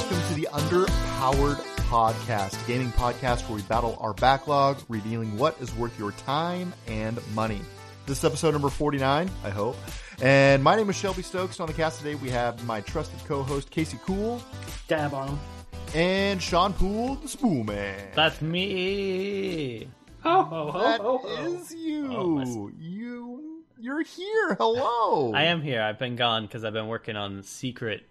welcome to the Underpowered Podcast, a gaming podcast where we battle our backlog, revealing what is worth your time and money. This is episode number 49, I hope. And my name is Shelby Stokes. On the cast today, we have my trusted co host, Casey Cool, Dab on him. and Sean Poole, the Spool Man. That's me. Oh, ho, ho, That ho, ho. is you. Oh, that's- you. You're here. Hello. I am here. I've been gone because I've been working on secret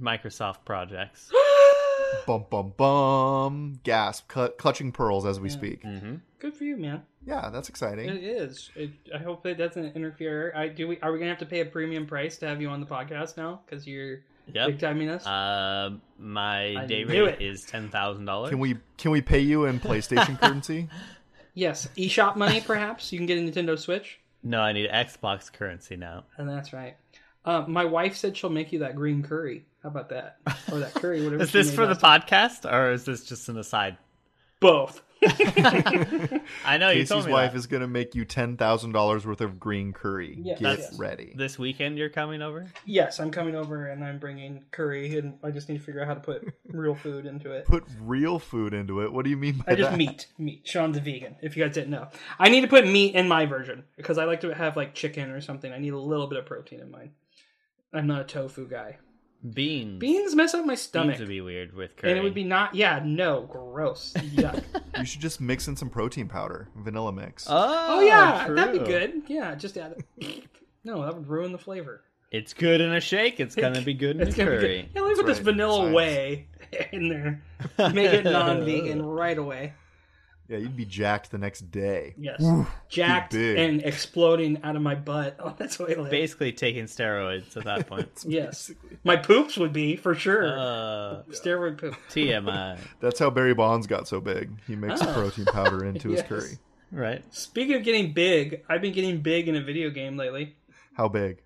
Microsoft projects. Bum bum bum. Gasp. Cl- clutching pearls as we speak. hmm Good for you, man. Yeah, that's exciting. It is. It, I hope it doesn't interfere. I do. We are we gonna have to pay a premium price to have you on the podcast now because you're big timing us? Uh, my I day rate it. is ten thousand dollars. Can we can we pay you in PlayStation currency? yes, eShop money, perhaps. You can get a Nintendo Switch. No, I need Xbox currency now. And that's right. Uh, my wife said she'll make you that green curry. How about that? Or that curry, whatever. Is this for the last time. podcast or is this just an aside? Both. I know you told Casey's me wife that. is going to make you ten thousand dollars worth of green curry. Yes, Get yes. ready. This weekend you're coming over. Yes, I'm coming over and I'm bringing curry, and I just need to figure out how to put real food into it. Put real food into it. What do you mean by I just that? meat, meat. Sean's a vegan. If you guys didn't know, I need to put meat in my version because I like to have like chicken or something. I need a little bit of protein in mine. I'm not a tofu guy. Beans. Beans mess up my stomach, Beans would be weird with curry. and it would be not. Yeah, no, gross. Yuck. You should just mix in some protein powder, vanilla mix. Oh, oh yeah, true. that'd be good. Yeah, just add it. No, that would ruin the flavor. It's good in a shake. It's gonna be good in a It's gonna be curry. good. Yeah, let me put That's this vanilla Science. whey in there. Make it non-vegan right away. Yeah, you'd be jacked the next day. Yes, Ooh, jacked and exploding out of my butt. Oh, that's the way Basically taking steroids at that point. Yes, my poops would be for sure. uh, Steroid poop. TMI. That's how Barry Bonds got so big. He mixed Oh. protein powder into his curry. Right. Speaking of getting big, I've been getting big in a video game lately. How big?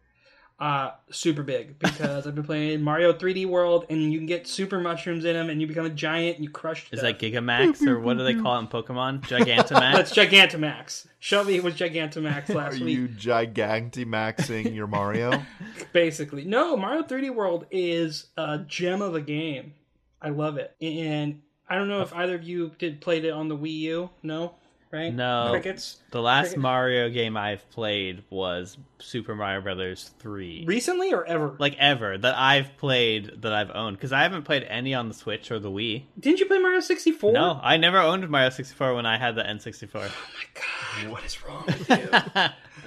Uh, super big because I've been playing Mario 3D World, and you can get super mushrooms in them, and you become a giant, and you crush. Is stuff. that Gigamax or what do they call it in Pokemon? Gigantamax? That's Gigantamax. Shelby was Gigantamax Are last week. Are you gigantimaxing your Mario? Basically, no. Mario 3D World is a gem of a game. I love it, and I don't know if either of you did played it on the Wii U. No, right? No. Crickets. the last Cricket. Mario game I've played was Super Mario Brothers 3. Recently or ever? Like ever that I've played that I've owned because I haven't played any on the Switch or the Wii. Didn't you play Mario 64? No, I never owned Mario 64 when I had the N64. Oh my god, what is wrong with you?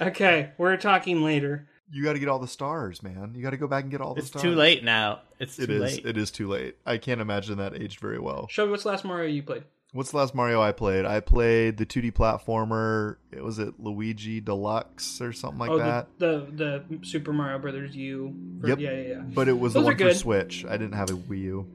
okay, we're talking later. You got to get all the stars, man. You got to go back and get all the it's stars. It's too late now. It's too It is. late. It is too late. I can't imagine that aged very well. Show me what's the last Mario you played? What's the last Mario I played? I played the 2D platformer. It was it Luigi Deluxe or something like oh, that. The, the the Super Mario Brothers U. for- Yep. Yeah, yeah, yeah. But it was Those the one for. Switch. I didn't have a Wii U.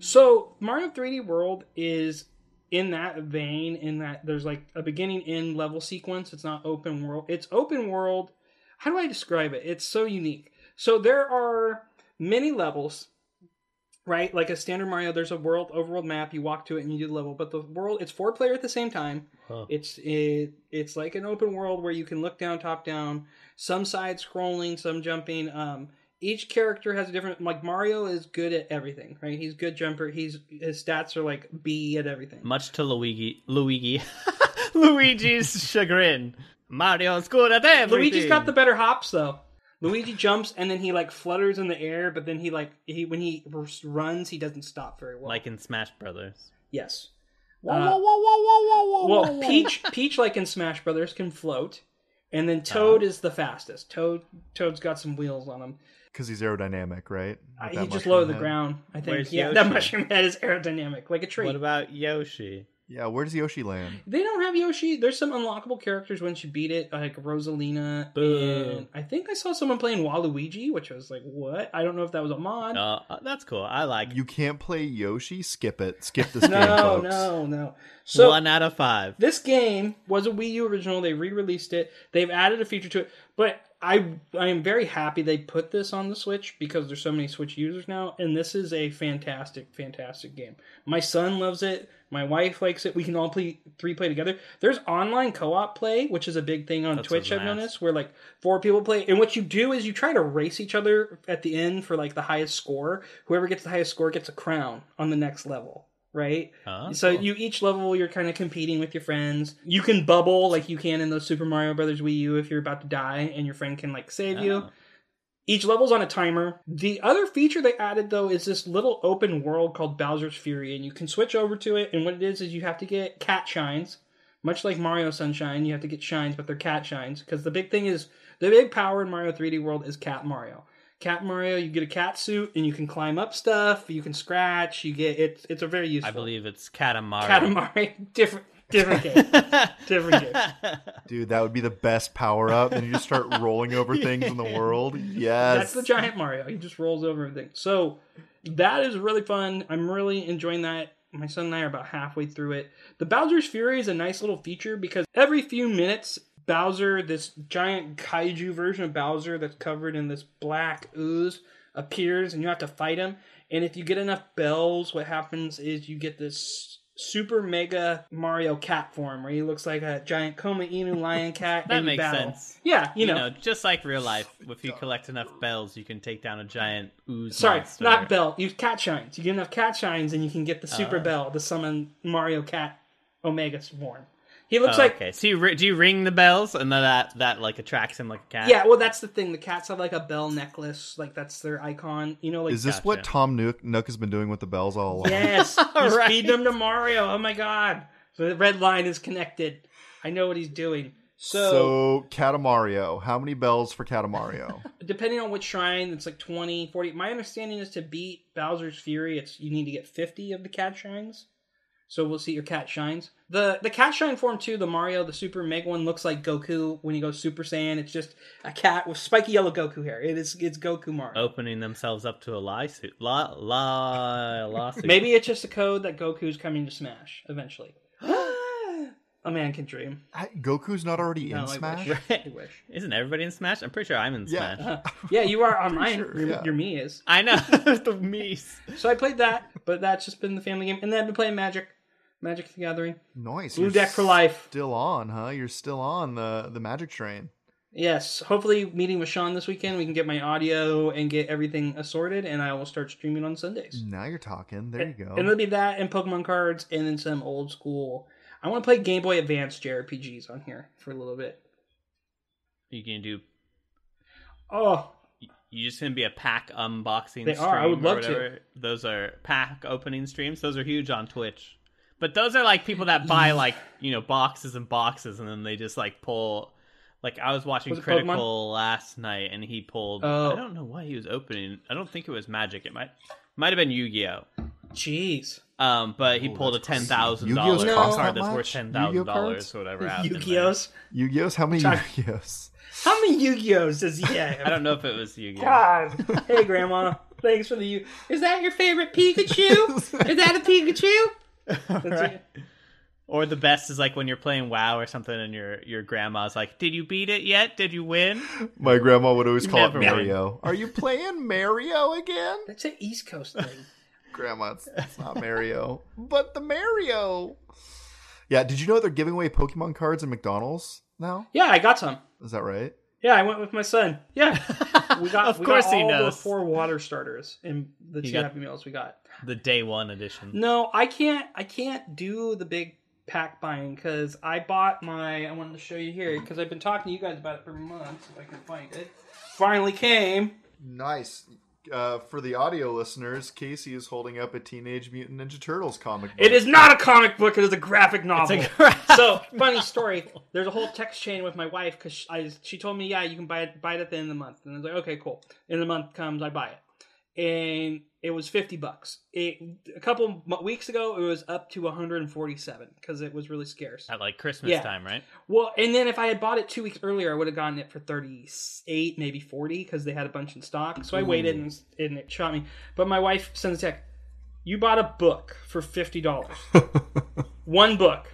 So Mario 3D World is in that vein. In that there's like a beginning end level sequence. It's not open world. It's open world. How do I describe it? It's so unique. So there are many levels. Right, like a standard Mario, there's a world overworld map. You walk to it and you do the level, but the world it's four player at the same time. Huh. It's it, it's like an open world where you can look down, top down, some side scrolling, some jumping. Um, each character has a different. Like Mario is good at everything, right? He's good jumper. He's his stats are like B at everything. Much to Luigi, Luigi, Luigi's chagrin, Mario's good at everything. Luigi's got the better hops though. Luigi jumps and then he like flutters in the air, but then he like he when he runs he doesn't stop very well. like in Smash Brothers. yes. Whoa, Uh, whoa, whoa, whoa, whoa, whoa, whoa, Well, whoa. Peach, Peach, like in Smash Brothers, can float, and then Toad is the fastest. Toad, Toad's got some wheels on him. because he's aerodynamic, right? Uh, With he just mushroom low to the ground. I think. Where's yeah, that mushroom head is aerodynamic, like a tree. What about Yoshi? Yeah, where does Yoshi land? they don't have Yoshi. There's some unlockable characters once you beat it, like Rosalina. Boo. And I think I saw someone playing Waluigi, which I was like, "What?" I don't know if that was a mod. Uh, that's cool. I like. You can't play Yoshi. Skip it. Skip this game, no, no, no. So One out of five. this game was a Wii U original. They re-released it. They've added a feature to it, but I I am very happy they put this on the Switch because there's so many Switch users now, and this is a fantastic, fantastic game. My son loves it. My wife likes it. We can all play three play together. There's online co-op play, which is a big thing on That's Twitch. I've noticed where like four people play, and what you do is you try to race each other at the end for like the highest score. Whoever gets the highest score gets a crown on the next level. Right, Oh, so cool. you each level you're kind of competing with your friends. You can bubble like you can in those Super Mario Brothers Wii U if you're about to die and your friend can like save you. Oh. Each level's on a timer. The other feature they added though is this little open world called Bowser's Fury and you can switch over to it and what it is is you have to get cat shines. Much like Mario Sunshine, you have to get shines but they're cat shines because the big thing is the big power in Mario 3D World is Cat Mario. Cat Mario, you get a cat suit and you can climb up stuff, you can scratch, you get it's it's a very useful. I believe it's Katamari. Katamari, different, different game, different game. Dude, that would be the best power up. And you just start rolling over things in the world. Yes. That's the giant Mario. He just rolls over everything. So that is really fun. I'm really enjoying that. My son and I are about halfway through it. The Bowser's Fury is a nice little feature because every few minutes, Bowser, this giant kaiju version of Bowser that's covered in this black ooze, appears and you have to fight him. And if you get enough bells, what happens is you get this super mega Mario cat form where he looks like a giant Koma Inu lion cat. That you makes battle. sense. Yeah, you, You know. know, just like real life, if you collect enough bells, you can take down a giant ooze. Sorry, monster. not bell. Use cat shines. You get enough cat shines, and you can get the super Oh. bell to summon Mario Cat Omega form. He looks Oh, like okay. So you ri- do you ring the bells, and then that that like attracts him like a cat? yeah. Well, that's the thing. The cats have like a bell necklace, like that's their icon. You know, like Is this Gotcha. what Tom Nook, Nook has been doing with the bells all along? yes, he's Right. feeding them to Mario. Oh my god! So the red line is connected. I know what he's doing. So, So, Catamario. How many bells for Catamario? depending on which shrine, it's like 20, 40. My understanding is to beat Bowser's Fury, it's you need to get 50 of the cat shines. So we'll see your cat shines. The the cat shine form too, the Mario, the Super Mega one looks like Goku when he goes Super Saiyan. It's just a cat with spiky yellow Goku hair. It is it's Goku Mario. Opening themselves up to a lawsuit. La, la, lawsuit. Maybe it's just a code that Goku's coming to Smash eventually. a man can dream. I- Goku's not already in I Smash? wish. I wish. Isn't everybody in Smash? I'm pretty sure I'm in Yeah. Smash. Uh, yeah, you are on mine. sure, your, yeah. your me is. I know the Miis. So I played that, but that's just been the family game. And then I've been playing Magic. Magic the Gathering. Nice. Blue You're deck for life. Still on, huh? You're still on the the magic train. Yes. Hopefully meeting with Sean this weekend, we can get my audio and get everything assorted and I will start streaming on Sundays. Now you're talking. There you go. And it'll be that and Pokemon cards and then some old school I want to play Game Boy Advance JRPGs on here for a little bit. You can do. Oh, You just gonna be a pack unboxing. They stream are. I would or love to. Those are pack opening streams. Those are huge on Twitch. But those are like people that buy like you know boxes and boxes, and then they just like pull. Like I was watching Was it Critical last night, and he pulled. Oh. I don't know why he was opening. I don't think it was Magic. It might might have been Yu Gi Oh. jeez. Um, but he Oh, pulled a ten thousand dollars Yu-Gi-Oh's cost card that that's worth much? ten thousand Yu-Gi-Oh dollars cards? or whatever. happened there. Yu-Gi-Oh's. Yu-Gi-Oh's? How many Chuck. Yu-Gi-Oh's? How many Yu-Gi-Ohs does he I don't know if it was Yu Gi Oh. God. Hey, Grandma. Thanks for the Yu. Is that your favorite Pikachu? Is that a Pikachu? That's it. Or the best is like when you're playing WoW or something, and your your grandma's like, "Did you beat it yet? Did you win?" My grandma would always call Never it win. Mario. Are you playing Mario again? That's an East Coast thing. Grandma, it's, it's not Mario. but the Mario. Yeah, did you know they're giving away Pokemon cards in McDonald's now? Yeah, I got some. Is that right? Yeah, I went with my son. Yeah, we got. Of we course got he knows. The four water starters and the He two Happy Meals we got. The day one edition. No, I can't. I can't do the big pack buying because I bought my. I wanted to show you here because I've been talking to you guys about it for months. If I can find it, finally came. Nice. Uh, for the audio listeners, Casey is holding up a Teenage Mutant Ninja Turtles comic book. It is not a comic book. It is a graphic novel. A graphic so funny story. There's a whole text chain with my wife because she, she told me, yeah, you can buy it buy it at the end of the month, and I was like, okay, cool. End of the month comes, I buy it, and it was fifty bucks. It, a couple weeks ago, it was up to 147 because it was really scarce. At like Christmas Yeah. time, right? Well, and then if I had bought it two weeks earlier, I would have gotten it for 38, maybe 40 because they had a bunch in stock. So I waited and, and it shot me. But my wife sends a text. You bought a book for fifty dollars. one book.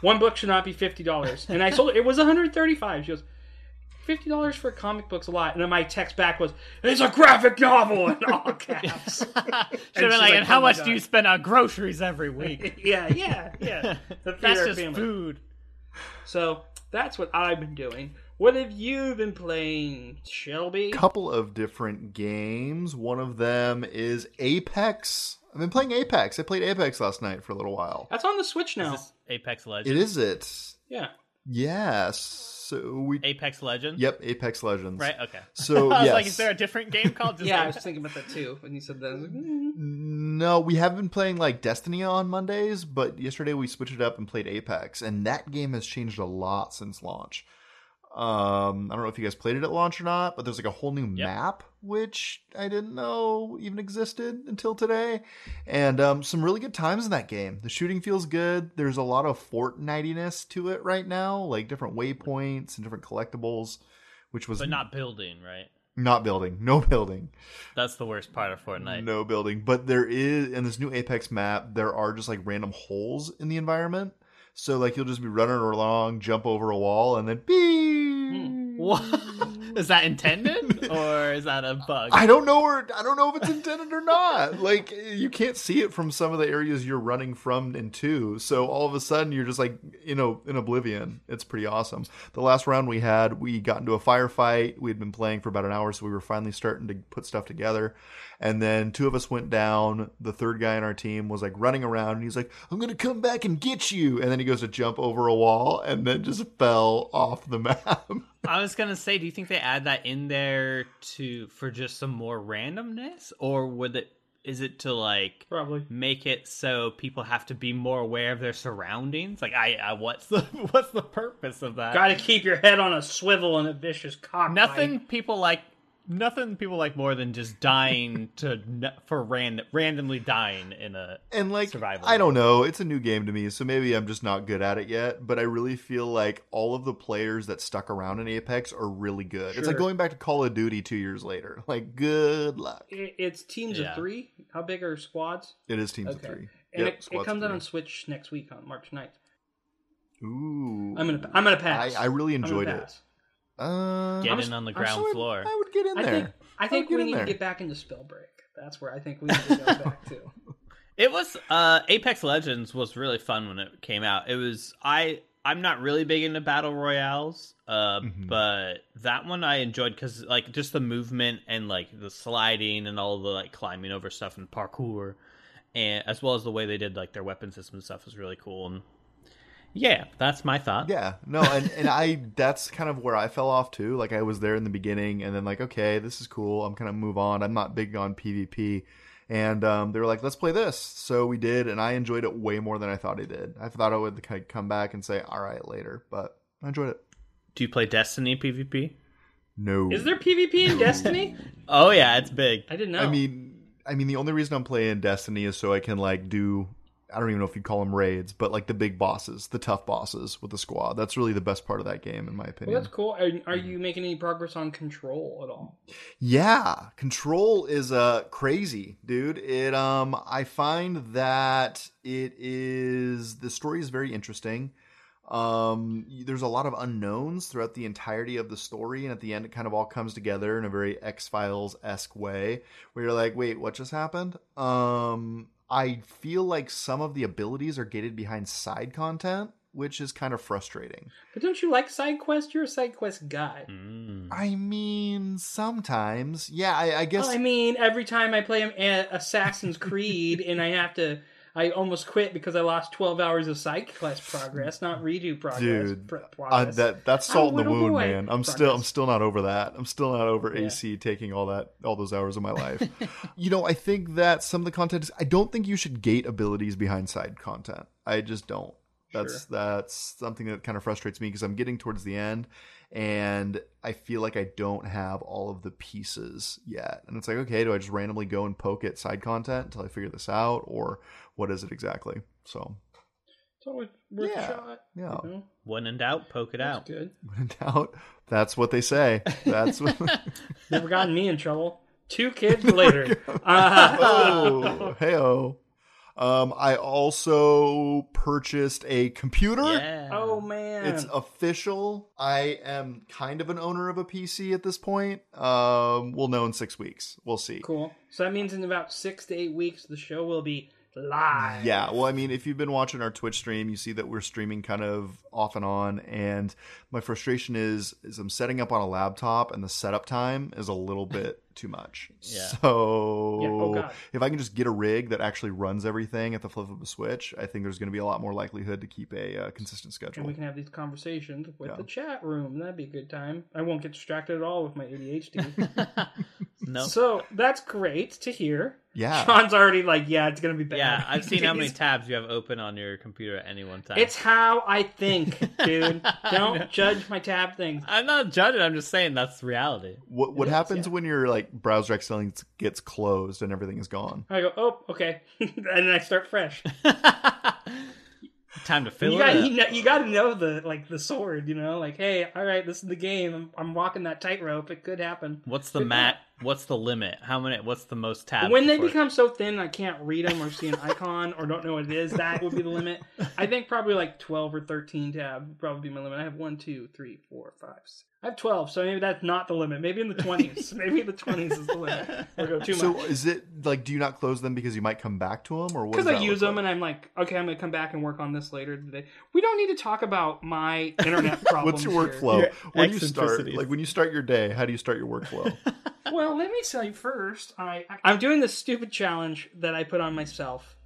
One book should not be fifty dollars. And I sold her it was one hundred thirty-five. She goes, fifty dollars for comic book's a lot. And then my text back was, "It's a graphic novel in all caps." Should have been like, like, and how "Oh my much do you spend on groceries every week? yeah, yeah, yeah. The That's theater just family. food. So that's what I've been doing. What have you been playing, Shelby? A couple of different games. One of them is Apex. I've been playing Apex. I played Apex last night for a little while. That's on the Switch Is now. this Apex Legends? It is it. Yeah. Yes. So we. Apex Legends? Yep, Apex Legends. Right? Okay. So I was yes. like, is there a different game called just Yeah, I was thinking about that too when you said that. I was like, mm. No, we have been playing like Destiny on Mondays, but yesterday we switched it up and played Apex, and that game has changed a lot since launch. Um, I don't know if you guys played it at launch or not, but there's like a whole new Yep. map which I didn't know even existed until today, and um, some really good times in that game. The shooting feels good. There's a lot of Fortnite-ness to it right now, like different waypoints and different collectibles, which was But not building, right? not building, no building. That's the worst part of Fortnite. No building, but there is in this new Apex map. There are just like random holes in the environment. So like you'll just be running along, jump over a wall, and then beep. What? is that intended or is that a bug? I don't know where I don't know if it's intended or not. Like you can't see it from some of the areas you're running from and to. So all of a sudden you're just like you know in oblivion. It's pretty awesome. The last round we had, we got into a firefight. We had been playing for about an hour, so we were finally starting to put stuff together. And then two of us went down. The third guy in our team was like running around, and he's like, "I'm gonna come back and get you." And then he goes to jump over a wall, and then just fell off the map. I was gonna say, do you think they add that in there to for just some more randomness, or would it is it to like probably. make it so people have to be more aware of their surroundings? Like, I, I what's the what's the purpose of that? Got to keep your head on a swivel in a vicious cockfight. Nothing people like. Nothing people like more than just dying to for random randomly dying in a and like Survival I don't know, it's a new game to me, so maybe I'm just not good at it yet. But I really feel like all of the players that stuck around in Apex are really good. It's like going back to Call of Duty two years later. Like, good luck. It's teams Yeah. of three. How big are squads? It is teams of Okay. three. And Yep, it, it comes out on Switch next week on March 9th. Ooh, I'm gonna I'm gonna pass. I, I really I'm gonna enjoyed it. Pass. Uh, get I'm in on the ground so- floor. I would get in I there. think I think get we need there. to get back into Spellbreak. That's where I think we need to go back to. It was uh Apex Legends was really fun when it came out. It was I I'm not really big into battle royales, uh Mhm. but that one I enjoyed cuz like just the movement and like the sliding and all the like climbing over stuff and parkour and as well as the way they did like their weapon system and stuff was really cool and yeah, that's my thought. Yeah, no, and and I that's kind of where I fell off too. Like I was there in the beginning, and then like, okay, this is cool. I'm kind of move on. I'm not big on PvP, and um, they were like, let's play this. So we did, and I enjoyed it way more than I thought I did. I thought I would kind of come back and say, all right, later, but I enjoyed it. Do you play Destiny PvP? No, Is there PvP in Destiny? Oh yeah, it's big. I didn't know. I mean, I mean, the only reason I'm playing Destiny is so I can like do. I don't even know if you'd call them raids, but like the big bosses, the tough bosses with the squad. That's really the best part of that game, in my opinion. well, that's cool. Are, are you making any progress on Control at all? Yeah, Control is uh crazy, dude. It um I find that it is the story is very interesting. Um there's a lot of unknowns throughout the entirety of the story and at the end it kind of all comes together in a very X-Files-esque way where you're like, "Wait, what just happened?" Um I feel like some of the abilities are gated behind side content, which is kind of frustrating. But don't you like side quest? You're a side quest guy. Mm. I mean, sometimes. Yeah, I, I guess Well, I mean, every time I play a- Assassin's Creed and I have to, I almost quit because I lost 12 hours of psych class progress, not redo progress. Dude, pr- progress. that that's salt in the wound, man. I'm Progress. still I'm still not over that. I'm still not over Yeah. AC taking all that all those hours of my life. you know, I think that some of the content is I don't think you should gate abilities behind side content. I just don't. That's that's something that kind of frustrates me because I'm getting towards the end and I feel like I don't have all of the pieces yet. And it's like, okay, do I just randomly go and poke at side content until I figure this out or what is it exactly? So, it's always worth Yeah. a shot. yeah. you know? When in doubt, poke it That's out. good. When in doubt, that's what they say. That's what Never gotten me in trouble. Two kids later. Uh, oh, hey Um, I also purchased a computer. Yeah. Oh man, It's official. I am kind of an owner of a PC at this point. Um, we'll know in six weeks. We'll see. cool. So that means in about six to eight weeks, the show will be live. Yeah, well, I mean, if you've been watching our Twitch stream, you see that we're streaming kind of off and on, and my frustration is is I'm setting up on a laptop, and the setup time is a little bit too much. Yeah. So Yeah, oh, if I can just get a rig that actually runs everything at the flip of a switch, I think there's going to be a lot more likelihood to keep a uh, consistent schedule. And we can have these conversations with Yeah. the chat room. That'd be a good time. I won't get distracted at all with my ADHD. no. So that's great to hear. Yeah. Sean's already like, yeah, it's gonna be bad. yeah, I've seen how many tabs you have open on your computer at any one time. It's how I think, dude. Don't judge my tab things. I'm not judging. I'm just saying that's reality. What what is, happens yeah. when your like browser accidentally gets closed and everything is gone? I go, oh, okay, and then I start fresh. Time to fill you it got up. you, know, you got to know the like the sword, you know, like hey, all right, this is the game. I'm, I'm walking that tightrope. It could happen. What's the Good mat? What's the limit? How many? What's the most tabs? when they before- become so thin I can't read them or see an icon or don't know what it is, that would be the limit. I think probably like 12 or 13 tab would probably be my limit. I have one, two, three, four, five. Six. I have 12, so maybe that's not the limit. Maybe in the 20s. maybe the 20s is the limit. Or go too So much. is it like do you not close them because you might come back to them or what? Because I use them like? and I'm like, okay, I'm going to come back and work on this later today. We don't need to talk about my internet problems. What's your here. workflow? Your when you start, like when you start your day, how do you start your workflow? Well, let me tell you first. I I'm doing this stupid challenge that I put on myself,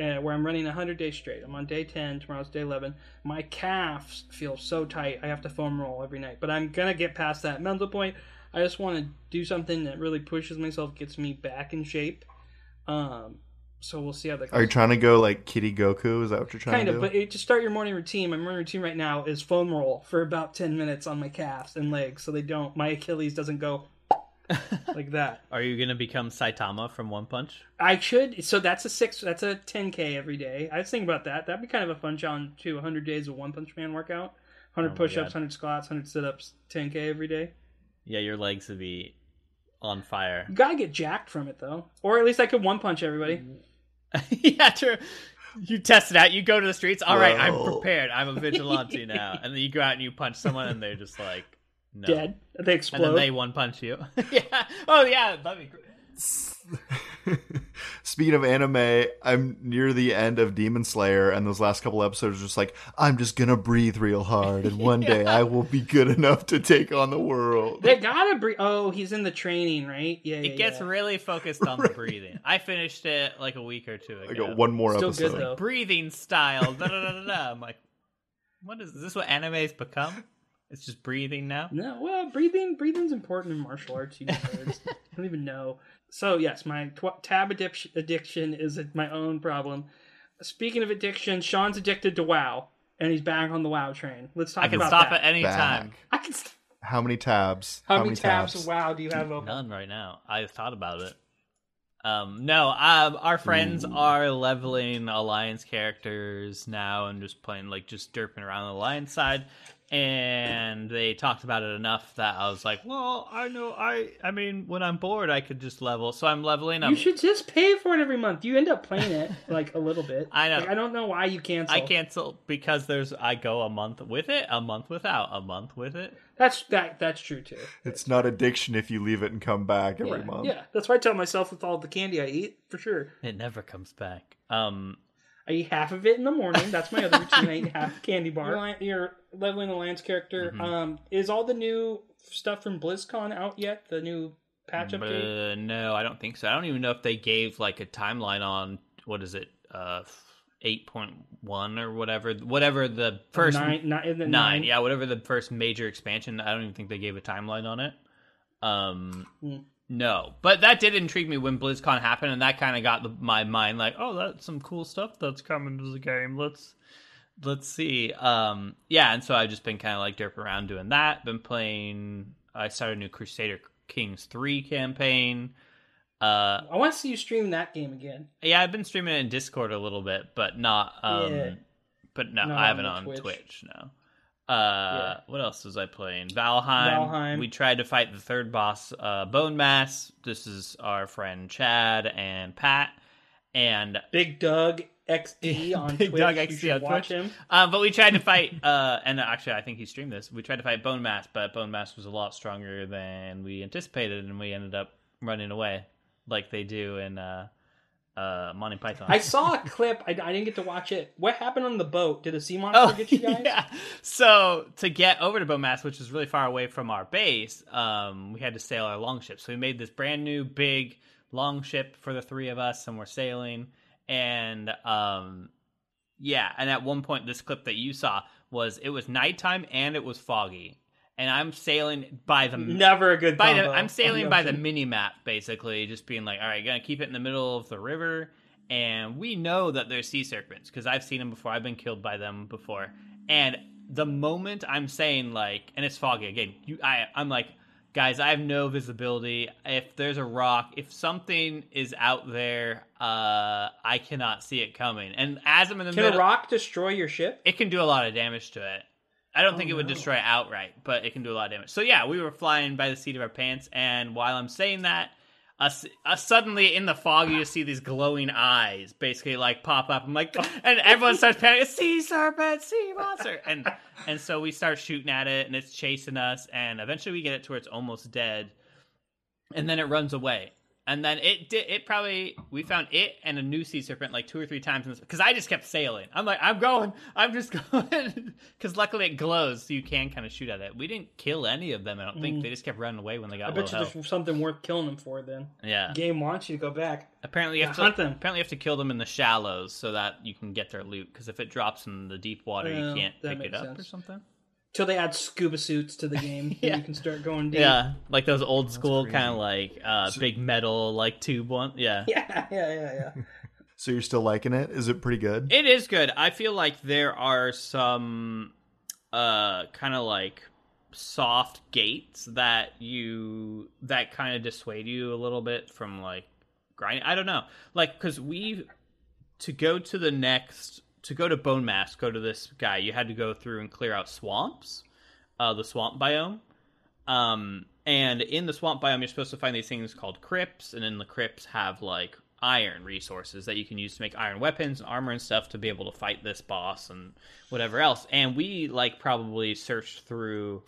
uh, where I'm running 100 days straight. I'm on day 10. Tomorrow's day 11. My calves feel so tight. I have to foam roll every night. But I'm gonna get past that mental point. I just want to do something that really pushes myself, gets me back in shape. Um, so we'll see how that goes. Are you trying to go like Kitty Goku? Is that what you're trying Kind to do? Kind of, but to start your morning routine, my morning routine right now is foam roll for about 10 minutes on my calves and legs, so they don't, my Achilles doesn't go like that. Are you gonna become Saitama from One Punch? I should. So that's a six. That's a 10k every day. I was thinking about that. That'd be kind of a fun challenge too. 100 days of One Punch Man workout. 100 Oh my push-ups, 100 squats, 100 sit-ups, 10k every day. Yeah, your legs would be on fire. You gotta get jacked from it though, or at least I could one punch everybody. yeah, true. You test it out. You go to the streets. All right, I'm prepared. I'm a vigilante now. And then you go out and you punch someone, and they're just like, no. Dead. They explode. And then they one punch you. yeah. Oh yeah, that'd be great. Speaking of anime, I'm near the end of Demon Slayer, and those last couple episodes are just like, I'm just gonna breathe real hard, and one day I will be good enough to take on the world. They gotta breathe. Oh, he's in the training, right? Yeah. yeah It gets yeah. really focused on the breathing. I finished it like a week or two ago. I got one more Still episode. good, though. breathing style. Da, da, da, da, da. I'm like, what is, is this? What anime's become? It's just breathing now. No, well, breathing breathing's important in martial arts. You nerds. I don't even know. So yes, my tw- tab addiction, addiction is my own problem. Speaking of addiction, Sean's addicted to WoW, and he's back on the WoW train. Let's talk I can about stop that. at any time. I can. St- How many tabs? how, many tabs, of WoW do you have open? None right now. I thought about it. Um, no, um, our friends are leveling alliance characters now and just playing like just derping around the alliance side. And they talked about it enough that I was like, well, I know, I, I mean, when I'm bored, I could just level. So I'm leveling. Up. You should just pay for it every month. You end up playing it like a little bit. I know. Like, I don't know why you cancel. I cancel because there's I go a month with it, a month without, a month with it. That's that. That's true too. It's not addiction if you leave it and come back every yeah, month. yeah, that's why I tell myself with all the candy I eat for sure. It never comes back. Um, I eat half of it in the morning. That's my other routine. I eat half candy bar. Your, your leveling the Lance character. Mm-hmm. Um, is all the new stuff from BlizzCon out yet? The new patch update. Uh, no, I don't think so. I don't even know if they gave like a timeline on what is it, uh, eight point one or whatever, whatever the first nine, nine, in the nine, nine. yeah, whatever the first major expansion. I don't even think they gave a timeline on it. Um, Hmm. No, but that did intrigue me when BlizzCon happened, and that kind of got the, my mind like, oh, that's some cool stuff that's coming to the game. Let's let's see. Um, yeah, and so I've just been kind of like derping around doing that. Been playing. I started a new Crusader Kings three campaign. Uh, I want to see you stream that game again. yeah, I've been streaming it in Discord a little bit, but not. Um, Yeah. But no, Not I haven't on on Twitch. Twitch. no. Uh, what else was I playing? Valheim. Valheim. We tried to fight the third boss, uh, Bone Mass. This is our friend Chad and Pat, and Big Doug XD on Big Twitch. Doug XD on watch Twitch. him. Um, but we tried to fight, uh, and actually, I think he streamed this. We tried to fight Bone Mass, but Bone Mass was a lot stronger than we anticipated, and we ended up running away, like they do in uh, uh, Monty Python. I saw a clip. I, I didn't get to watch it. What happened on the boat? Did a sea monster Oh, get you guys? yeah. So to get over to Bone Mass, which is really far away from our base, um, we had to sail our longship. So we made this brand new big longship for the three of us, and we're sailing. And um, yeah, and at one point, this clip that you saw was it was nighttime and it was foggy, and I'm sailing by the Never a good by the, I'm sailing by the mini map, basically, just being like, all right, gonna keep it in the middle of the river, and we know that there's sea serpents because I've seen them before. I've been killed by them before, and the moment I'm saying like, and it's foggy again, you, I, I'm like, guys, I have no visibility. If there's a rock, if something is out there, uh, I cannot see it coming. And as I'm in the Can middle, a rock destroy your ship? it can do a lot of damage to it. I don't oh, think Oh, it would no. destroy outright, but it can do a lot of damage. So yeah, we were flying by the seat of our pants, and while I'm saying that, us, us suddenly in the fog, you just see these glowing eyes, basically like pop up. I'm like, and everyone starts panicking, sea serpent, sea monster, and and so we start shooting at it, and it's chasing us, and eventually we get it to where it's almost dead, and then it runs away. And then it did. It probably we found it and a new sea serpent like two or three times because I just kept sailing. I'm like, I'm going, I'm just going because luckily it glows, so you can kind of shoot at it. We didn't kill any of them. I don't think mm. they just kept running away when they got. I bet you health. there's something worth killing them for. Then Yeah. game wants you to go back. Apparently you Yeah, have to hunt them. apparently you have to kill them in the shallows so that you can get their loot. Because if it drops in the deep water, you can't pick it up or something. Till they add scuba suits to the game, Yeah. and you can start going deep. Yeah, like those old school kind of like uh, big metal like tube one. Yeah. yeah, yeah, yeah, yeah. So you're still liking it? Is it pretty good? It is good. I feel like there are some uh kind of like soft gates that you that kind of dissuade you a little bit from like grinding. I don't know. Like cuz we to go to the next to go to Bone Mass, go to this guy, you had to go through and clear out swamps, uh the swamp biome. Um, and in the swamp biome, you're supposed to find these things called crypts, and then the crypts have like iron resources that you can use to make iron weapons and armor and stuff to be able to fight this boss and whatever else. And we like probably searched through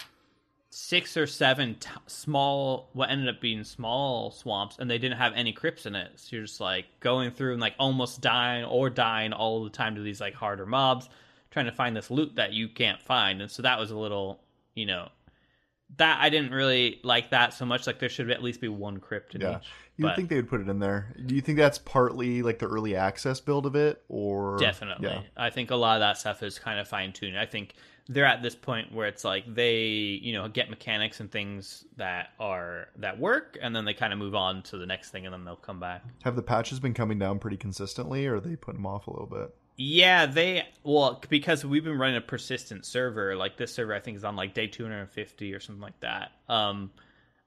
six or seven t- small, what ended up being small swamps, and they didn't have any crypts in it. So you're just like going through and like almost dying or dying all the time to these like harder mobs, trying to find this loot that you can't find. And so that was a little, you know, that I didn't really like that so much. Like there should at least be one crypt in Yeah. each. You but- think they would put it in there. Do you think that's partly like the early access build of it, or Definitely. Yeah. I think a lot of that stuff is kind of fine tuned. I think they're at this point where it's like they, you know, get mechanics and things that are that work and then they kind of move on to the next thing and then they'll come back. Have the patches been coming down pretty consistently, or are they putting them off a little bit? Yeah, they well because we've been running a persistent server. Like this server, I think is on like day 250 or something like that. Um,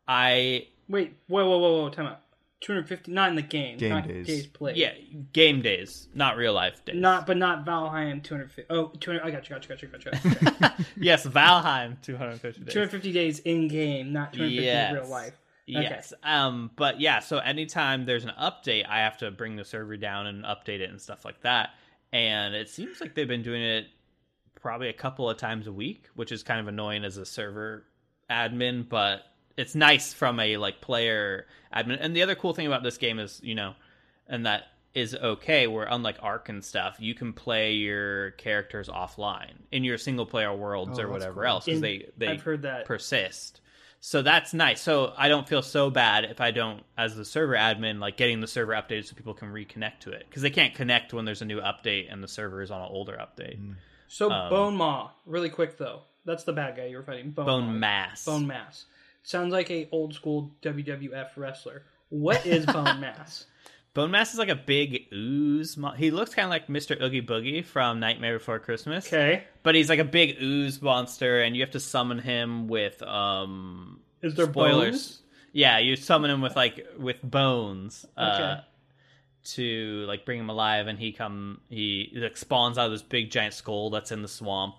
I Wait, whoa, whoa, whoa, whoa, time out. 250, not in the game. Game not days. days played. yeah game days, not real life days. Not, but not Valheim 250. Oh, 200, I got you, got you, got you, got you. Got you. yes, Valheim 250 days. 250 days in game, not 250 in real Yes. life. Yes. Um, but yeah, so anytime there's an update, I have to bring the server down and update it and stuff like that. And it seems like they've been doing it probably a couple of times a week, which is kind of annoying as a server admin, but it's nice from a like player admin. And the other cool thing about this game is, you know, and that is okay, where unlike Ark and stuff, you can play your characters offline in your single player worlds Oh, or whatever cool. else because they they I've heard that. persist. So that's nice. So I don't feel so bad if I don't, as the server admin, like getting the server updated so people can reconnect to it because they can't connect when there's a new update and the server is on an older update. So Um, Bone Maw, really quick though. That's the bad guy you were fighting. Bone, Bone Maw. mass. Bone Mass. Sounds like a old school WWF wrestler. What is Bone Mass? Bone mass is like a big ooze. Mo- he looks kind of like Mr. Oogie Boogie from Nightmare Before Christmas. Okay. But he's like a big ooze monster, and you have to summon him with um Is there spoilers. bones? Yeah, you summon him with like with bones. Uh, Okay. to like bring him alive, and he come he like spawns out of this big giant skull that's in the swamp,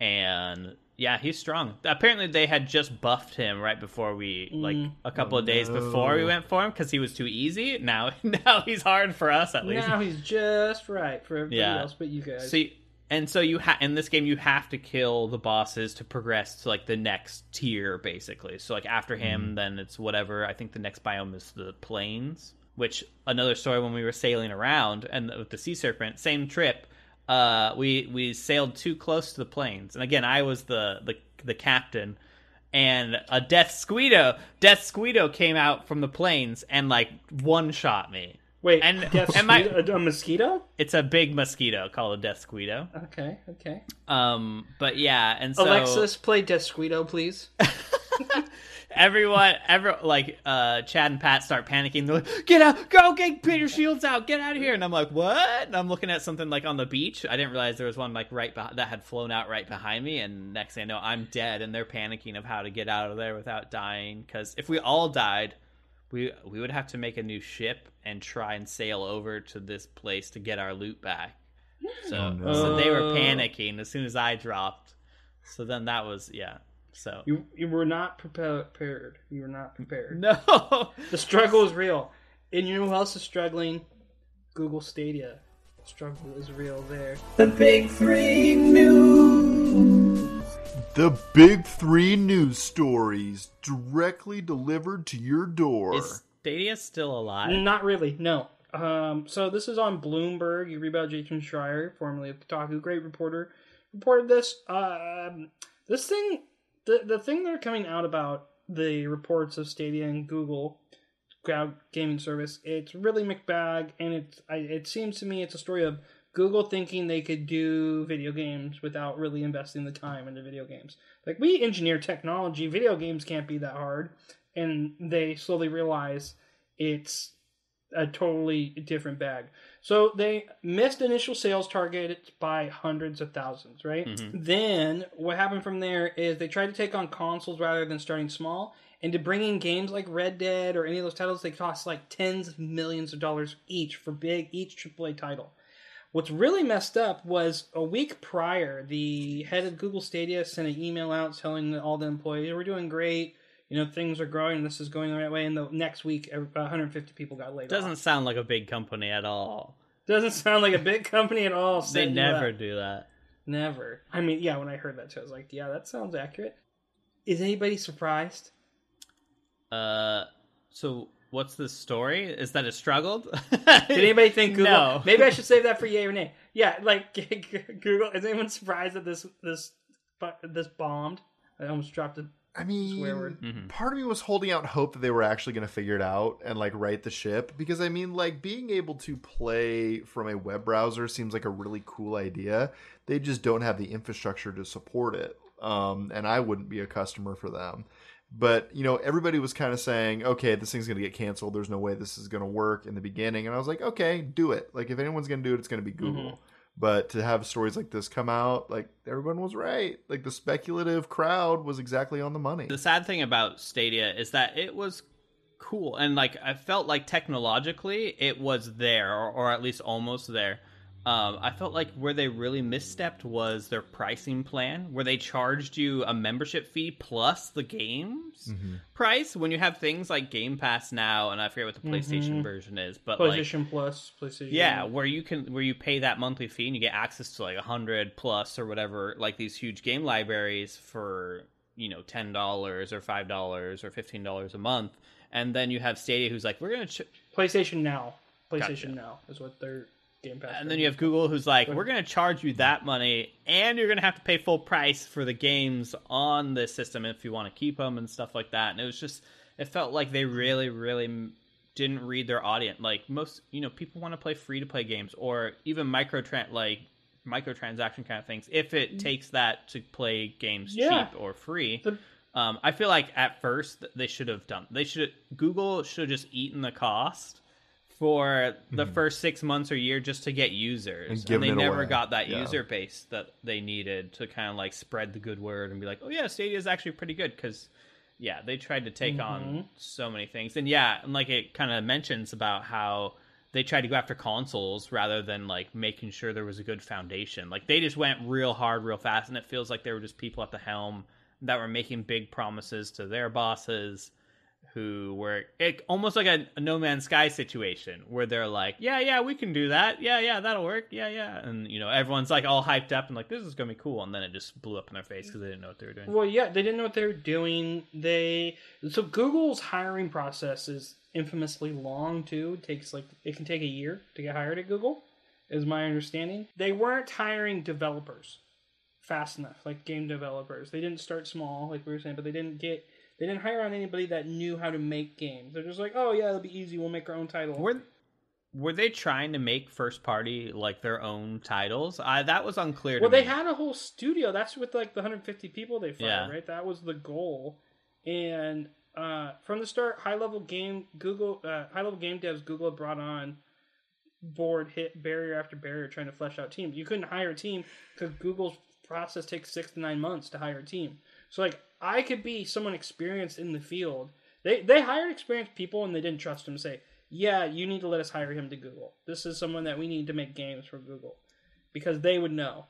and Yeah, he's strong. Apparently, they had just buffed him right before we, like Mm. a couple Oh, of days before we went for him because he was too easy. Now, now he's hard for us at least. Now he's just right for everybody Yeah. else but you guys. See, and so you ha- in this game you have to kill the bosses to progress to like the next tier, basically. So like after him, then it's whatever. I think the next biome is the plains. Which another story when we were sailing around and with the sea serpent, same trip. Uh, we we sailed too close to the plains, and again I was the the the captain, and a Deathsquito death squeedo came out from the plains and like one shot me. Wait, and- death and my- mosquito- a, a mosquito? It's a big mosquito called a Deathsquito. Okay, okay. Um, but yeah, and so Alexis, play Desquito, please. everyone, ever like uh, Chad and Pat start panicking. They're like, "Get out! Go get Peter Shields out! Get out of here!" And I'm like, "What?" And I'm looking at something like on the beach. I didn't realize there was one like right beh- that had flown out right behind me. And next thing I know, I'm dead, and they're panicking of how to get out of there without dying. Because if we all died, we we would have to make a new ship and try and sail over to this place to get our loot back. So, Oh, no. so they were Uh. panicking as soon as I dropped. So then that was yeah. So You you were not prepared. You were not prepared. no. The struggle is real. And you know who else is struggling? Google Stadia. The struggle is real there. The big three news. The big three news stories directly delivered to your door. Is Stadia still alive? Not really, no. Um, so this is on Bloomberg. You read about Jason Schreier, formerly of Kotaku, great reporter, reported this. Um, this thing, the the thing they're coming out about the reports of Stadia and Google cloud gaming service, it's really McBag, and it's I, it seems to me it's a story of Google thinking they could do video games without really investing the time into video games. Like we engineer technology, video games can't be that hard, and they slowly realize it's a totally different bag. So they missed initial sales targets by hundreds of thousands, right? Mm-hmm. Then what happened from there is they tried to take on consoles rather than starting small. And to bring in games like Red Dead or any of those titles, they cost like tens of millions of dollars each for big each AAA title. What's really messed up was a week prior, the head of Google Stadia sent an email out telling all the employees, "We're doing great. You know, things are growing. This is going the right way." And the next week, 150 people got laid Doesn't off. sound like a big company at all. Doesn't sound like a big company at all. They never up. do that. never. I mean, yeah. When I heard that too, I was like, "Yeah, that sounds accurate." Is anybody surprised? Uh, so what's the story? Is that it struggled? Did anybody think Google? No. Maybe I should save that for yay or nay. Yeah, like Google. Is anyone surprised that this this this bombed? I almost dropped a I mean, Swear word. Mhm. part of me was holding out hope that they were actually going to figure it out and like right the ship because I mean, like being able to play from a web browser seems like a really cool idea. They just don't have the infrastructure to support it, um, and I wouldn't be a customer for them. But you know, everybody was kind of saying, "Okay, this thing's going to get canceled. There's no way this is going to work." In the beginning, and I was like, "Okay, do it. Like, if anyone's going to do it, it's going to be Google." But to have stories like this come out, like everyone was right. Like the speculative crowd was exactly on the money. the sad thing about Stadia is that it was cool and like I felt like technologically it was there or, or at least almost there. Um, I felt like where they really misstepped was their pricing plan, where they charged you a membership fee plus the games price. When you have things like Game Pass now, and I forget what the PlayStation version is, but like PlayStation Plus, PlayStation. yeah, where you can where you pay that monthly fee and you get access to like a hundred plus or whatever, like these huge game libraries for you know ten dollars or five dollars or fifteen dollars a month, and then you have Stadia who's like we're gonna, ch-, PlayStation Now. PlayStation Gotcha. Now is what their Game Pass. and then you have Google who's like we're gonna charge you that money and you're gonna have to pay full price for the games on this system if you want to keep them and stuff like that, and it was just it felt like they really really didn't read their audience. Like most, you know, people want to play free to play games or even micro like microtransaction kind of things. If it takes that to play games Yeah. cheap or free, The- um, I feel like at first they should have done. They should Google should have just eaten the cost for the mm-hmm. first six months or year just to get users, And and, they never away. got that Yeah. user base that they needed to kind of like spread the good word and be like, oh yeah, Stadia is actually pretty good because yeah, they tried to take on mm-hmm. so many things, and yeah, and like it kind of mentions about how they tried to go after consoles rather than like making sure there was a good foundation. Like they just went real hard, real fast, and it feels like there were just people at the helm that were making big promises to their bosses who were it, almost like a, a No Man's Sky situation where they're like, yeah, yeah, we can do that. Yeah, yeah, that'll work. Yeah, yeah. And, you know, everyone's like all hyped up and like, this is going to be cool. And then it just blew up in their face because they didn't know what they were doing. Well, yeah, they didn't know what they were doing. They so Google's hiring process is infamously long too. It takes like it can take a year to get hired at Google, is my understanding. They weren't hiring developers fast enough, like game developers. They didn't start small, like we were saying, but they didn't get they didn't hire on anybody that knew how to make games. They're just like, oh yeah, it'll be easy. We'll make our own title. Were, were they trying to make first party like their own titles? I, that was unclear to well, me. they had a whole studio. That's with like the 150 people they fired, Yeah. right? That was the goal. And uh, from the start, high level game Google, uh, high level game devs, Google brought on board hit barrier after barrier trying to flesh out teams. You couldn't hire a team because Google's process takes six to nine months to hire a team. So like I could be someone experienced in the field. They they hired experienced people and they didn't trust them. to Say, yeah, you need to let us hire him to Google. This is someone that we need to make games for Google because they would know.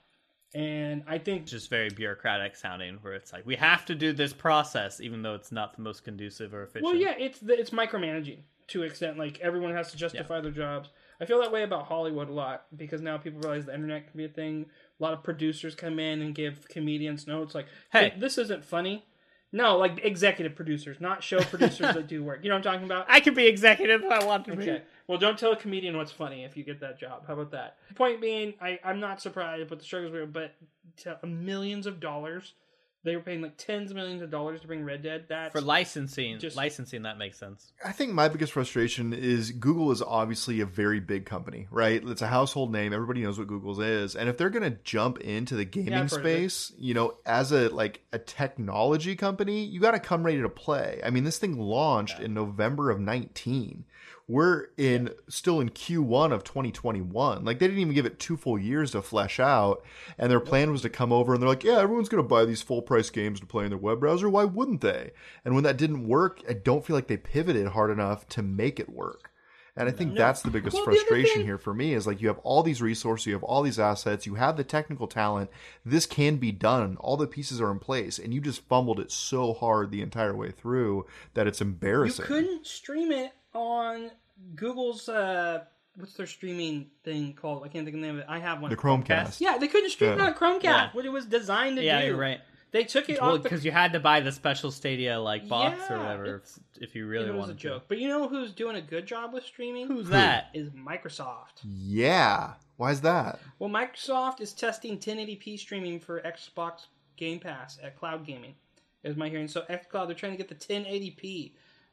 And I think just very bureaucratic sounding where it's like we have to do this process even though it's not the most conducive or efficient. Well, yeah, it's the, it's micromanaging to an extent. Like everyone has to justify their jobs. I feel that way about Hollywood a lot because now people realize the internet can be a thing. A lot of producers come in and give comedians notes like, Hey. this isn't funny." No, like executive producers, not show producers that do work. You know what I'm talking about? I could be executive if I want to Okay. Well, don't tell a comedian what's funny if you get that job. How about that? Point being, I, I'm not surprised with the struggles we were, but to millions of dollars, they were paying like tens of millions of dollars to bring Red Dead. That's For licensing, Just- licensing that makes sense. I think my biggest frustration is Google is obviously a very big company, right? It's a household name. Everybody knows what Google's is. And if they're going to jump into the gaming I've heard of it. space, you know, as a like a technology company, you got to come ready to play. I mean, this thing launched in November of 19. We're in still in Q1 of 2021. Like they didn't even give it two full years to flesh out. And their plan was to come over and they're like, yeah, everyone's going to buy these full price games to play in their web browser. Why wouldn't they? And when that didn't work, I don't feel like they pivoted hard enough to make it work. And I think that's the biggest Well, the frustration thing- here for me is like you have all these resources, you have all these assets, you have the technical talent. This can be done. All the pieces are in place, and you just fumbled it so hard the entire way through that it's you embarrassing. couldn't stream it on Google's uh what's their streaming thing called? I can't think of the name of it. I have one. the Chromecast. Yeah, they couldn't stream it Yeah. on Chromecast, Yeah. what it was designed to Yeah, do. you're right. They took it Well, off the because you had to buy the special Stadia like box or whatever if, it's- if you really wanted it was a joke. But you know who's doing a good job with streaming? to. Who's that? is Microsoft. Yeah. Why is that? Well, Microsoft is testing 1080p streaming for Xbox Game Pass at Cloud Gaming, is my hearing. So XCloud, they're trying to get the 1080p.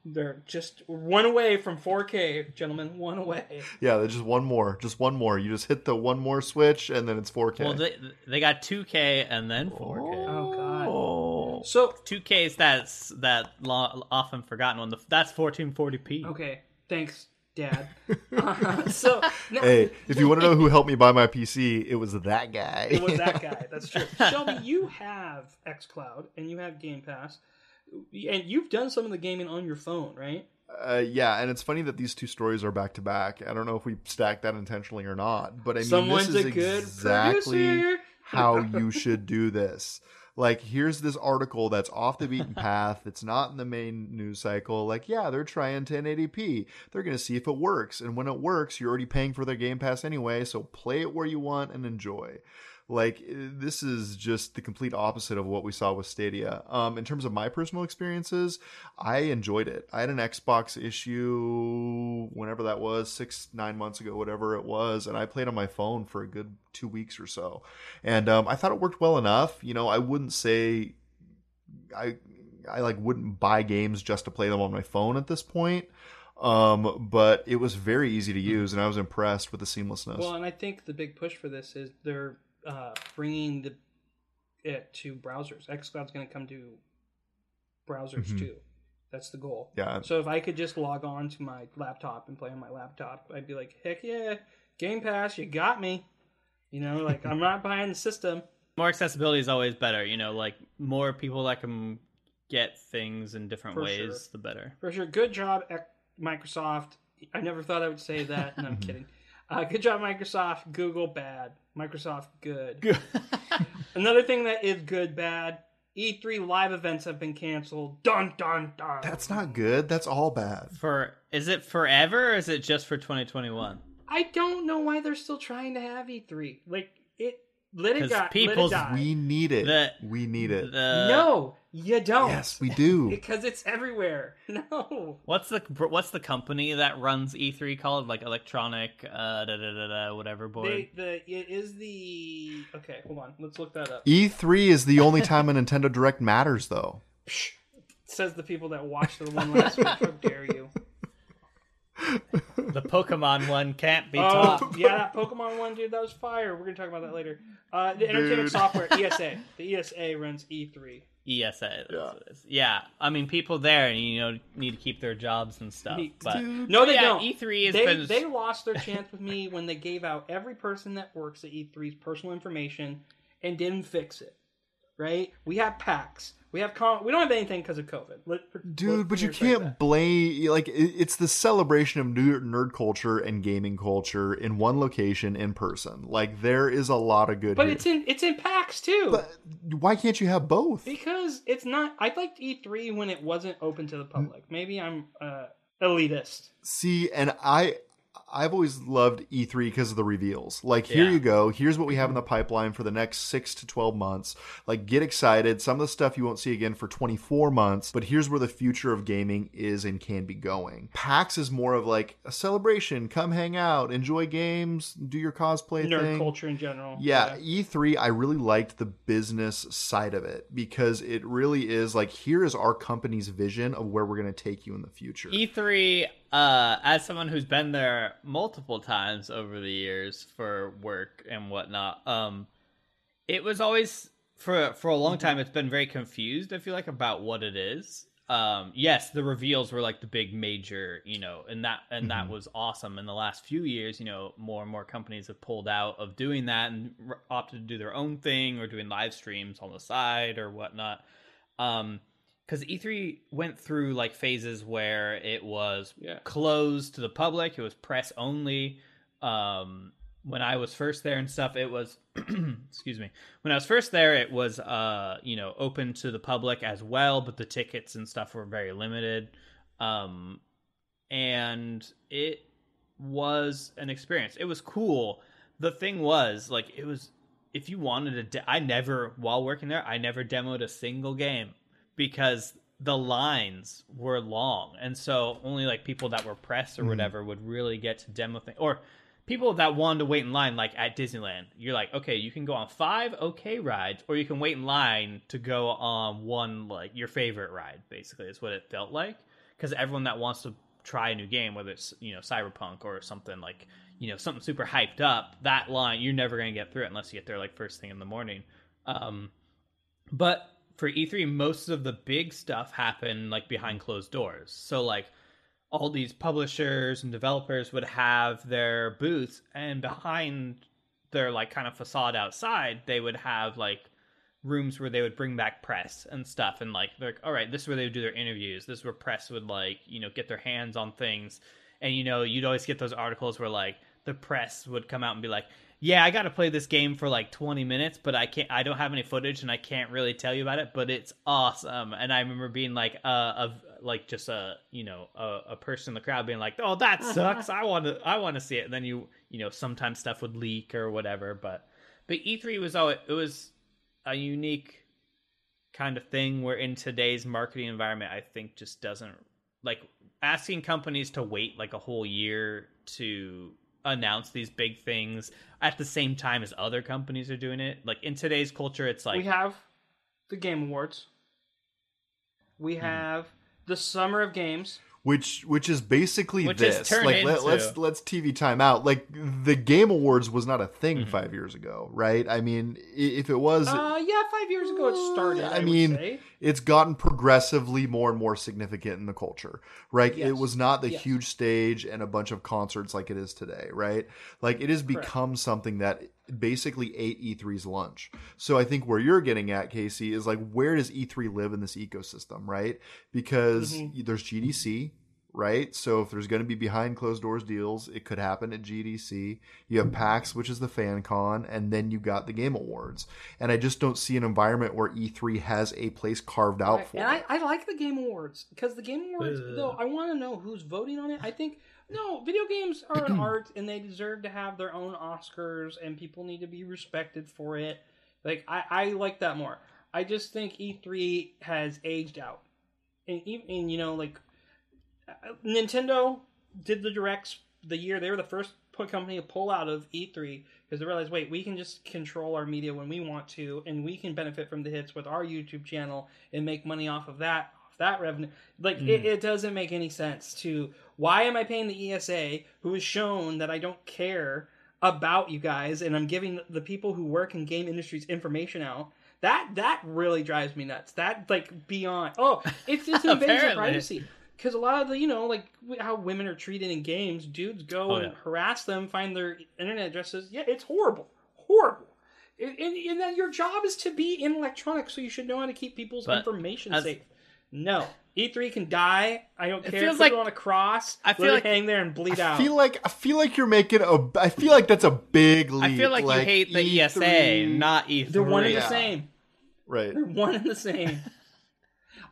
They're just one away from 4K, gentlemen. One away. Yeah, there's just one more. Just one more. You just hit the one more switch, and then it's 4K. Well, they they got 2K and then 4K. Oh God. Oh. So 2K is that's that lo- often forgotten one. The- That's 1440p. okay, thanks, Dad. Uh, so no, Hey, if you want to know who helped me buy my PC, it was that guy. it was that guy. That's true. Shelby, you have XCloud and you have Game Pass, and you've done some of the gaming on your phone, right? Uh, yeah, and it's funny that these two stories are back to back. I don't know if we stacked that intentionally or not, but I mean, Someone's this is a good exactly producer. how you should do this. Like, here's this article that's off the beaten path. It's not in the main news cycle. Like, yeah, they're trying 1080p. They're going to see if it works. And when it works, you're already paying for their Game Pass anyway. So play it where you want and enjoy. Like, this is just the complete opposite of what we saw with Stadia. Um, in terms of my personal experiences, I enjoyed it. I had an Xbox issue whenever that was, six, nine months ago, whatever it was, and I played on my phone for a good two weeks or so. And um, I thought it worked well enough. You know, I wouldn't say I I like wouldn't buy games just to play them on my phone at this point. Um, but it was very easy to use, and I was impressed with the seamlessness. Well, and I think the big push for this is they're uh, bringing the it to browsers. XCloud's going to come to browsers Mhm. too. That's the goal. yeah, So if I could just log on to my laptop and play on my laptop, I'd be like, heck yeah, Game Pass, you got me. You know, like I'm not buying the system. More accessibility is always better. You know, like more people that can get things in different For ways, sure. the better. For sure, good job, Ec- Microsoft. I never thought I would say that. No, I'm kidding. Uh, good job, Microsoft. Google, bad. Microsoft, good. Another thing that is good, bad. E3 live events have been canceled. Dun dun dun. That's not good. That's all bad. For is it forever or is it just for 2021? I don't know why they're still trying to have E3. Like it, let it 'Cause go. Let it people's- die. We need it. The- we need it. The, no, you don't. yes, we do. because it's everywhere. No. What's the what's the company that runs E3 called? Like Electronic, uh, da da da da, whatever board. They, the it is the okay. Hold on, let's look that up. E3 E is the only time a Nintendo Direct matters, though. Psh, says the people that watched the one last week. How dare you? The Pokemon one can't be Oh topped. yeah, that Pokemon one, dude, that was fire. We're gonna talk about that later. Uh, the Entertainment Dude. Software ESA, the ESA runs E E3. ESA. Yeah. what it is. Yeah, I mean, people there, you know, need to keep their jobs and stuff. Me- But Dude. No, they yeah, don't. E3 has they, been. they lost their chance with me when they gave out every person that works at E3's personal information and didn't fix it. Right? We have PAX. We have con- we don't have anything because of COVID. Let, Dude, but you can't that. blame like it- it's the celebration of nerd, nerd culture and gaming culture in one location in person. Like there is a lot of good. But here. it's in it's in PAX too. But why can't you have both? Because it's not. I liked E3 when it wasn't open to the public. Maybe I'm uh, elitist. See, and I I've always loved E3 because of the reveals. Like, here Yeah. you go. Here's what we have in mm-hmm. the pipeline for the next six to 12 months. Like, get excited. Some of the stuff you won't see again for 24 months, but here's where the future of gaming is and can be going. PAX is more of like a celebration. Come hang out, enjoy games, do your cosplay Nerd thing. culture in general. Yeah, E3, I really liked the business side of it because it really is like, here is our company's vision of where we're going to take you in the future. E3, uh, as someone who's been there multiple times over the years for work and whatnot, um, it was always for for a long time. It's been very confused. I feel like about what it is. Um, yes, the reveals were like the big major, you know, and that and that was awesome. In the last few years, you know, more and more companies have pulled out of doing that and opted to do their own thing or doing live streams on the side or whatnot. Um, because E3 went through like phases where it was Yeah. closed to the public, it was press only. Um, when I was first there and stuff, it was excuse me. When I was first there, it was uh, you know, open to the public as well, but the tickets and stuff were very limited. Um, and it was an experience. It was cool. The thing was, like, it was if you wanted to. De- I never, while working there, I never demoed a single game because the lines were long, and so only like people that were press or whatever would really get to demo thing or. People that wanted to wait in line, like at Disneyland, you're like, okay, you can go on five okay rides, or you can wait in line to go on one, like your favorite ride. Basically, is what it felt like because everyone that wants to try a new game, whether it's you know Cyberpunk or something like you know something super hyped up, that line you're never gonna get through it unless you get there like first thing in the morning. Um, but for E3, most of the big stuff happened like behind closed doors. So like all these publishers and developers would have their booths, and behind their like kind of facade outside, they would have like rooms where they would bring back press and stuff and like they're like all right this is where they would do their interviews this is where press would like you know get their hands on things and you know you'd always get those articles where like the press would come out and be like yeah i got to play this game for like 20 minutes but i can't i don't have any footage and i can't really tell you about it but it's awesome. And i remember being like uh of like just a you know a, a person in the crowd being like oh that sucks. I want to i want to see it. And then you you know sometimes stuff would leak or whatever but but e3 was always it was a unique kind of thing where in today's marketing environment i think just doesn't like asking companies to wait like a whole year to announce these big things at the same time as other companies are doing it like in today's culture it's like we have the Game Awards. We Hmm. have the Summer of Games. which which is basically Which this turned like let, into- let's let's tv time out like the game awards was not a thing Mm-hmm. five years ago right i mean if it was Uh, yeah, five years ago it started. I I, would mean, say. It's gotten progressively more and more significant in the culture, right? It was not the Yes. huge stage and a bunch of concerts like it is today, right? Like it has Correct. become something that basically ate E3's lunch. So I think where you're getting at, Casey, is like where does E3 live in this ecosystem, right? Because Mm-hmm. there's GDC, right? So if there's going to be behind closed doors deals, it could happen at GDC. You have PAX, which is the fan con, and then you got the Game Awards. And I just don't see an environment where E3 has a place carved out Right. for And it. I, I like the Game Awards because the Game Awards, Ugh. though, I want to know who's voting on it. I think no, video games are an art and they deserve to have their own Oscars, and people need to be respected for it. Like I, I like that more. I just think E3 has aged out, and even and, you know like Nintendo did the directs the year they were the first put company to pull out of E3 because they realized, wait, we can just control our media when we want to, and we can benefit from the hits with our YouTube channel and make money off of that, off that revenue. Like it, hmm. it doesn't make any sense to why am I paying the ESA who has shown that I don't care about you guys and I'm giving the people who work in game industries information out. That that really drives me nuts. That like beyond. Oh, it's just an invasion of privacy because a lot of the you know like how women are treated in games dudes go Oh, and yeah. harass them find their internet addresses yeah it's horrible horrible and, and, and then your job is to be in electronics so you should know how to keep people's But information as- safe no e3 can die i don't It care feels put like- it on a cross I feel like- hang there and bleed I out feel like I feel like you're making a. I feel like that's a big leap. I feel like, you hate the E3 ESA, not E3. they're one and Yeah. the same right. They're one and the same.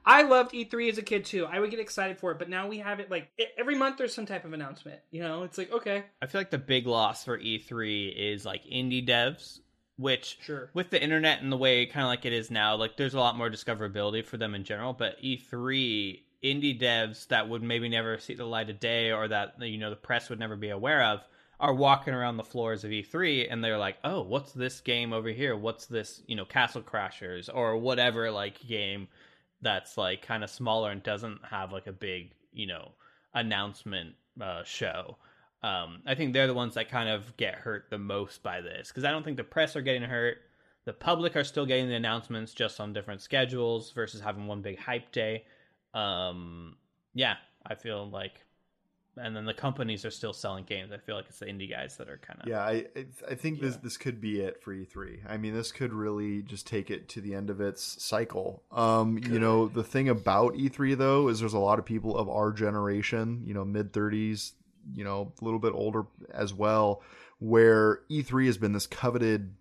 I loved E3 as a kid too. I would get excited for it, but now we have it like every month. There's some type of announcement. You know, it's like okay, I feel like the big loss for E3 is like indie devs, which Sure. with the internet and the way kind of like it is now, like there's a lot more discoverability for them in general. But E3 indie devs that would maybe never see the light of day or that you know the press would never be aware of are walking around the floors of E3 and they're like, "Oh, what's this game over here? What's this, you know, Castle Crashers or whatever like game that's like kind of smaller and doesn't have like a big, you know, announcement uh, show." Um, I think they're the ones that kind of get hurt the most by this because I don't think the press are getting hurt. The public are still getting the announcements just on different schedules versus having one big hype day. Um, yeah, I feel like, and then the companies are still selling games. I feel like it's the indie guys that are kind of Yeah, I I- think this this could be it for E3. I mean, this could really just take it to the end of its cycle. Um, you know, the thing about E3 though is there's a lot of people of our generation, you know, mid 30s, you know, a little bit older as well, where E3 has been this coveted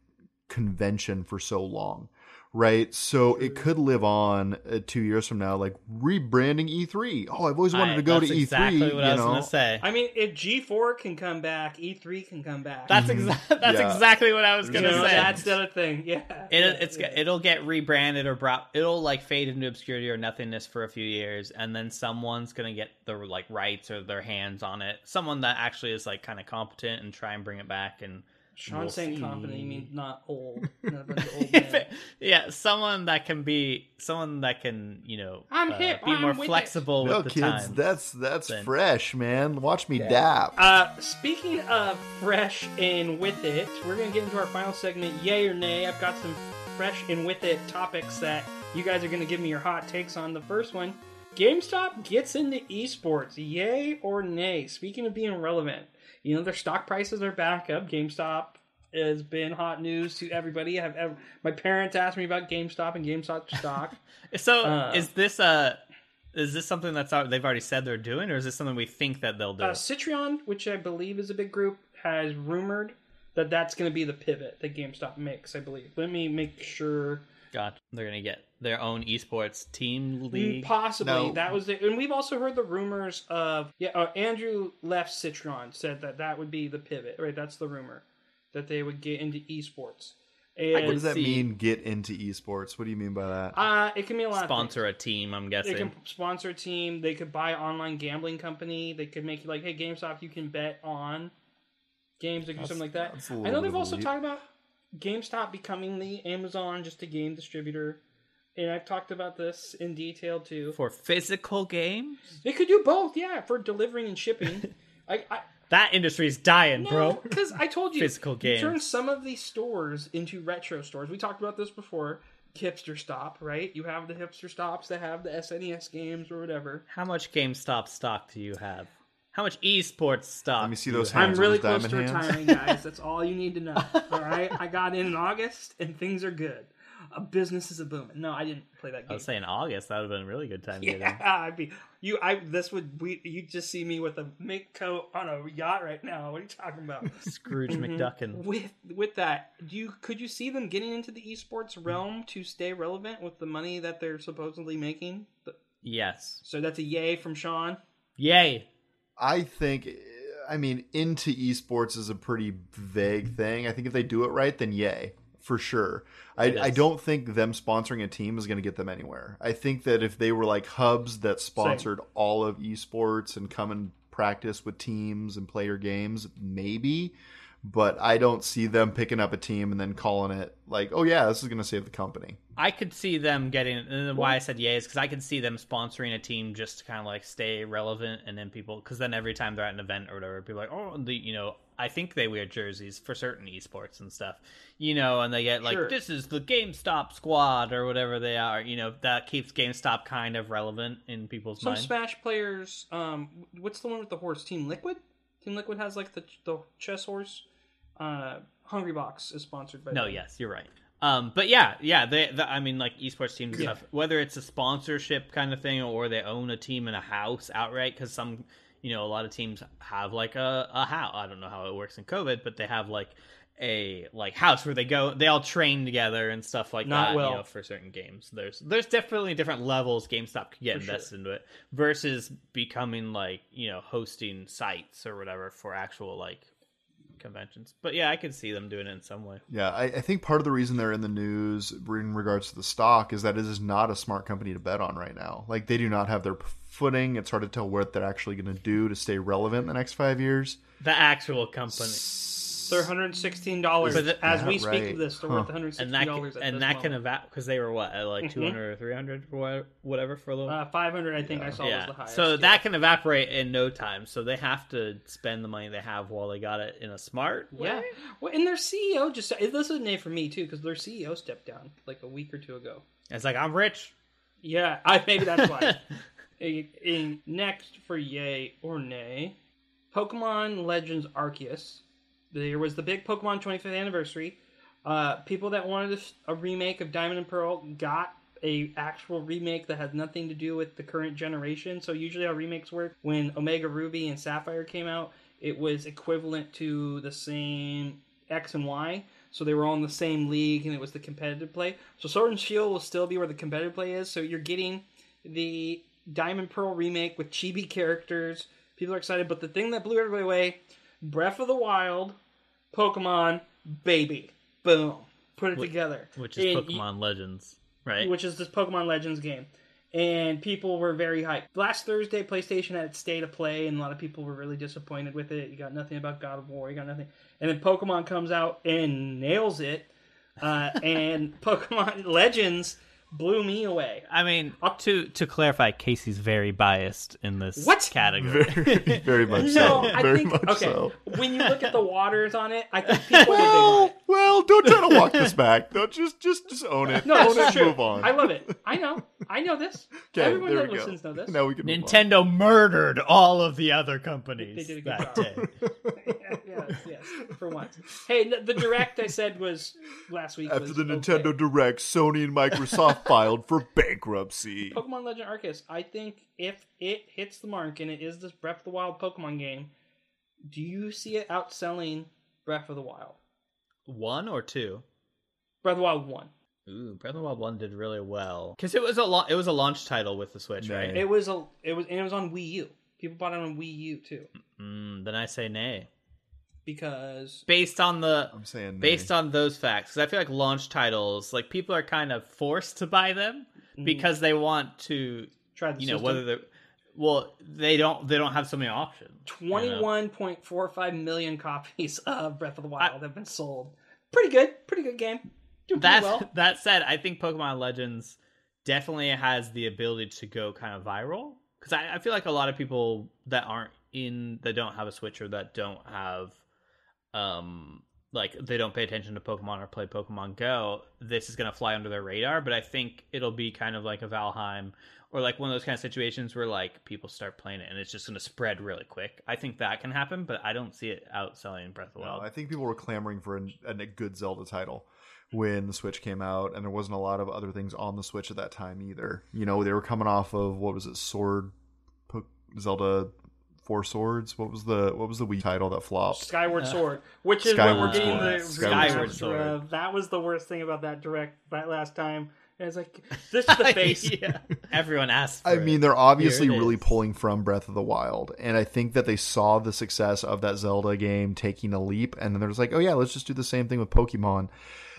convention for so long. Right, so it could live on uh, two years from now, like rebranding E3. Oh, I've always wanted I- to go to that's E3. Exactly what you I was gonna say. I mean, if G4 can come back, E3 can come back. That's exactly that's Yeah. exactly what I was gonna know, say. that's the other thing. Yeah, It, yeah, it's yeah. it'll get rebranded or brought. It'll like fade into obscurity or nothingness for a few years, and then someone's gonna get the like rights or their hands on it. Someone that actually is like kind of competent and try and bring it back. And Sean we'll saying see. competent, you mean not old. Not a old If yeah, someone that can be someone that can you know I'm uh, hip, be I'm more with it. flexible No, the kids, times. that's that's Then- fresh, man. Watch me dap. Uh, speaking of fresh and with it, we're gonna get into our final segment, yay or nay. I've got some fresh and with it topics that you guys are gonna give me your hot takes on. The first one, GameStop gets into esports, yay or nay? Speaking of being relevant, you know their stock prices are back up. GameStop has been hot news to everybody. I've ever, my parents asked me about GameStop and GameStop stock. so uh, is this uh is this something that's al- they've already said they're doing, or is this something we think that they'll do? Uh, Citron, which I believe is a big group, has rumored that that's going to be the pivot that GameStop makes. I believe. Let me make sure. God, they're gonna get their own esports team league. Possibly No. that was the, and we've also heard the rumors of yeah. Uh, Andrew Left Citron said that that would be the pivot. Right, that's the rumor that they would get into esports. And What does that see- mean? Get into esports? What do you mean by that? uh, it can mean a lot. of sponsor a team. I'm guessing. They can sponsor a team. They could buy an online gambling company. They could make like, hey, GameStop, you can bet on games or something like that. that's a I little know they've also leap. talked about GameStop becoming the Amazon just a game distributor. And I've talked about this in detail too. for physical games. They could do both, yeah, for delivering and shipping. I, I That industry's dying, no, bro. because I told you, Physical you games. turn some of these stores into retro stores. We talked about this before. Hipster stop, right? You have the hipster stops that have the SNES games or whatever. How much GameStop stock do you have? How much esports stock? Let me see those have? I'm really those close to hands? retiring, guys. That's all you need to know. All right, I got in in August, and things are good. a business is a booming. No, I didn't play that game. I was saying August. That would have been a really good time to get yeah, in. I'd be you. I this would we you just see me with a mink coat on a yacht right now. What are you talking about? Scrooge Mhm. McDuckin. With with that, do you could you see them getting into the esports realm to stay relevant with the money that they're supposedly making? Yes. So that's a yay from Sean. Yay. I think, I mean, into esports is a pretty vague thing. I think if they do it right, then yay, for sure. I, I don't think them sponsoring a team is going to get them anywhere. I think that if they were like hubs that sponsored all of esports and come and practice with teams and play your games, maybe. But I don't see them picking up a team and then calling it like, oh yeah, this is going to save the company. I could see them getting, and why I said yay is because I could see them sponsoring a team just to kind of like stay relevant, and then people, because then every time they're at an event or whatever, people are like, oh, the you know, I think they wear jerseys for certain esports and stuff, you know, and they get like, Sure. this is the GameStop squad or whatever they are, you know, that keeps GameStop kind of relevant in people's Some minds. Smash players. Um, what's the one with the horse? Team Liquid. Team Liquid has like the the chess horse. Uh, Hungrybox is sponsored by. No, them. yes, you're right. Um, but yeah, yeah, they, the, I mean, like esports teams and Yeah. stuff, whether it's a sponsorship kind of thing or they own a team in a house outright, because some, you know, a lot of teams have like a, a house. I don't know how it works in COVID, but they have like a like house where they go, they all train together and stuff like Not that. well. You know, for certain games, there's there's definitely different levels GameStop could get For sure. invested into it versus becoming like you know hosting sites or whatever for actual like conventions. But yeah, I could see them doing it in some way. Yeah, I, I think part of the reason they're in the news in regards to the stock is that it is not a smart company to bet on right now. Like they do not have their footing. It's hard to tell what they're actually going to do to stay relevant in the next five years. The actual company. They're 116 dollars But the- as we speak right. of this. They're Huh. worth 160 and that dollars. can, and that can moment. evap because they were what at like Mhm. 200 or 300 or whatever for a little Uh, 500, I think I saw was the highest. so yeah. that can evaporate in no time so they have to spend the money they have while they got it in a smart way. Yeah. Well, and their CEO just this is a name for me too because their CEO stepped down like a week or two ago. it's like i'm rich Yeah, I maybe that's why. A- a- next for yay or nay, Pokemon Legends Arceus. There was the big Pokemon 25th anniversary. Uh, people that wanted a, a remake of Diamond and Pearl got a actual remake that has nothing to do with the current generation. So usually how remakes work when Omega Ruby and Sapphire came out, it was equivalent to the same X and Y. So they were all in the same league and it was the competitive play. So Sword and Shield will still be where the competitive play is. So you're getting the Diamond Pearl remake with chibi characters. People are excited, but the thing that blew everybody away, Breath of the Wild, Pokemon, baby. Boom. Put it Wh- together. which is And pokemon legends right which is this Pokemon Legends game. And people were very hyped. Last Thursday, PlayStation had its state of play, and a lot of people were really disappointed with it. You got nothing about God of War, you got nothing. And then Pokemon comes out and nails it. Uh, and Pokemon Legends blew me away. i mean up to to clarify casey's very biased in this What? category Very, very much No, so. I very think much okay. so. When you look at the waters on it, I think people were big on Well, it. Well, don't try to walk this back. Don't just, just, just own it. No, own this it is and true. move on. I love it. I know. I know this. Okay, Everyone there that we go. listens know this. Now we can move on. nintendo murdered all of the other companies They did a good that job. day yes, yes, for once. Hey, the, the direct I said was last week. After was the okay. Nintendo Direct, Sony and Microsoft filed for bankruptcy. Pokemon Legend Arceus. I think if it hits the mark and it is this Breath of the Wild Pokemon game, do you see it outselling Breath of the Wild? One or two Breath of the Wild one. Ooh, Breath of the Wild one did really well because it was a lo- it was a launch title with the Switch, Yeah. right? It was a it was and it was on Wii U. People bought it on Wii U too Mm, then I say nay. because Based on the I'm saying based on those facts, because I feel like launch titles, like people are kind of forced to buy them because they want to, try Mm-hmm. the you know, system. whether they're well, they don't they don't have so many options. you know? 21.45 million copies of Breath of the Wild have been sold. Pretty good. Pretty good game. Doing That well. that said, I think Pokemon Legends definitely has the ability to go kind of viral because I, I feel like a lot of people that aren't in that don't have a Switch or that don't have um like they don't pay attention to Pokemon or play Pokemon Go, this is gonna fly under their radar. But I think it'll be kind of like a Valheim or like one of those kind of situations where like people start playing it and it's just gonna spread really quick. I think that can happen, but I don't see it outselling Breath of the No, Wild. I think people were clamoring for a, a good Zelda title. when the Switch came out, and there wasn't a lot of other things on the Switch at that time either. You know, they were coming off of what was it, Sword, Po- Zelda, Four Swords. What was the what was the Wii title that flopped? Skyward uh, Sword, which is Skyward what we're getting Sword. the Skyward remaster Sword. That was the worst thing about that direct that last time. And it's like this is the face. yeah. Everyone asked. For I mean, it. they're obviously really is. pulling from Breath of the Wild, and I think that they saw the success of that Zelda game taking a leap, and then they're just like, "Oh yeah, let's just do the same thing with Pokemon."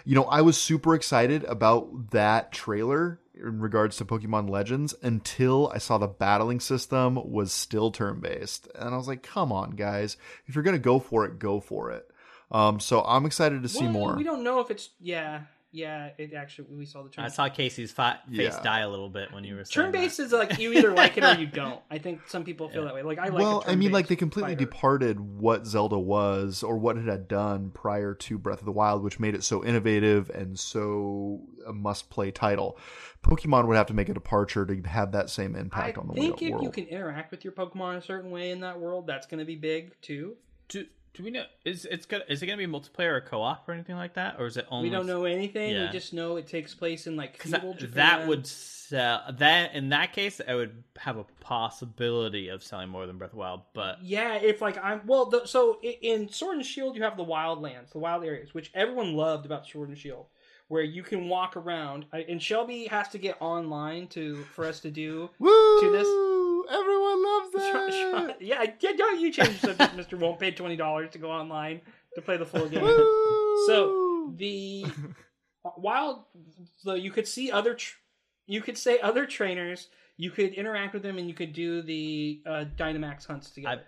You know, I was super excited about that trailer in regards to Pokemon Legends until I saw the battling system was still turn based, and I was like, "Come on, guys! If you're gonna go for it, go for it." Um, so I'm excited to see Well, more. We don't know if it's yeah, yeah. It actually we saw the turn. I saw Casey's fa- face Yeah. die a little bit when you were Turn that. based is like you either like it or you don't. I think some people feel Yeah. that way. Like I like. well, I I mean, like they completely fighter. departed what Zelda was or what it had done prior to Breath of the Wild, which made it so innovative and so a must-play title. Pokemon would have to make a departure to have that same I impact on the world. I think if world. you can interact with your Pokemon a certain way in that world, that's going to be big too. Do, do we know? Is it's gonna is it gonna be multiplayer or co-op or anything like that, or is it only? We don't know anything. Yeah. We just know it takes place in like feudal that, Japan. that would sell that in that case, I would have a possibility of selling more than Breath of the Wild, but Yeah, if like I'm well, the, so i- in Sword and Shield you have the wild lands, the wild areas, which everyone loved about Sword and Shield, where you can walk around. And Shelby has to get online to for us to do. Woo! to this- Everyone loves that. try- yeah, yeah, don't you change the subject, Mister? Won't pay twenty dollars to go online to play the full game. So the while so you could see other, tr- you could say other trainers. You could interact with them, and you could do the uh, Dynamax hunts together.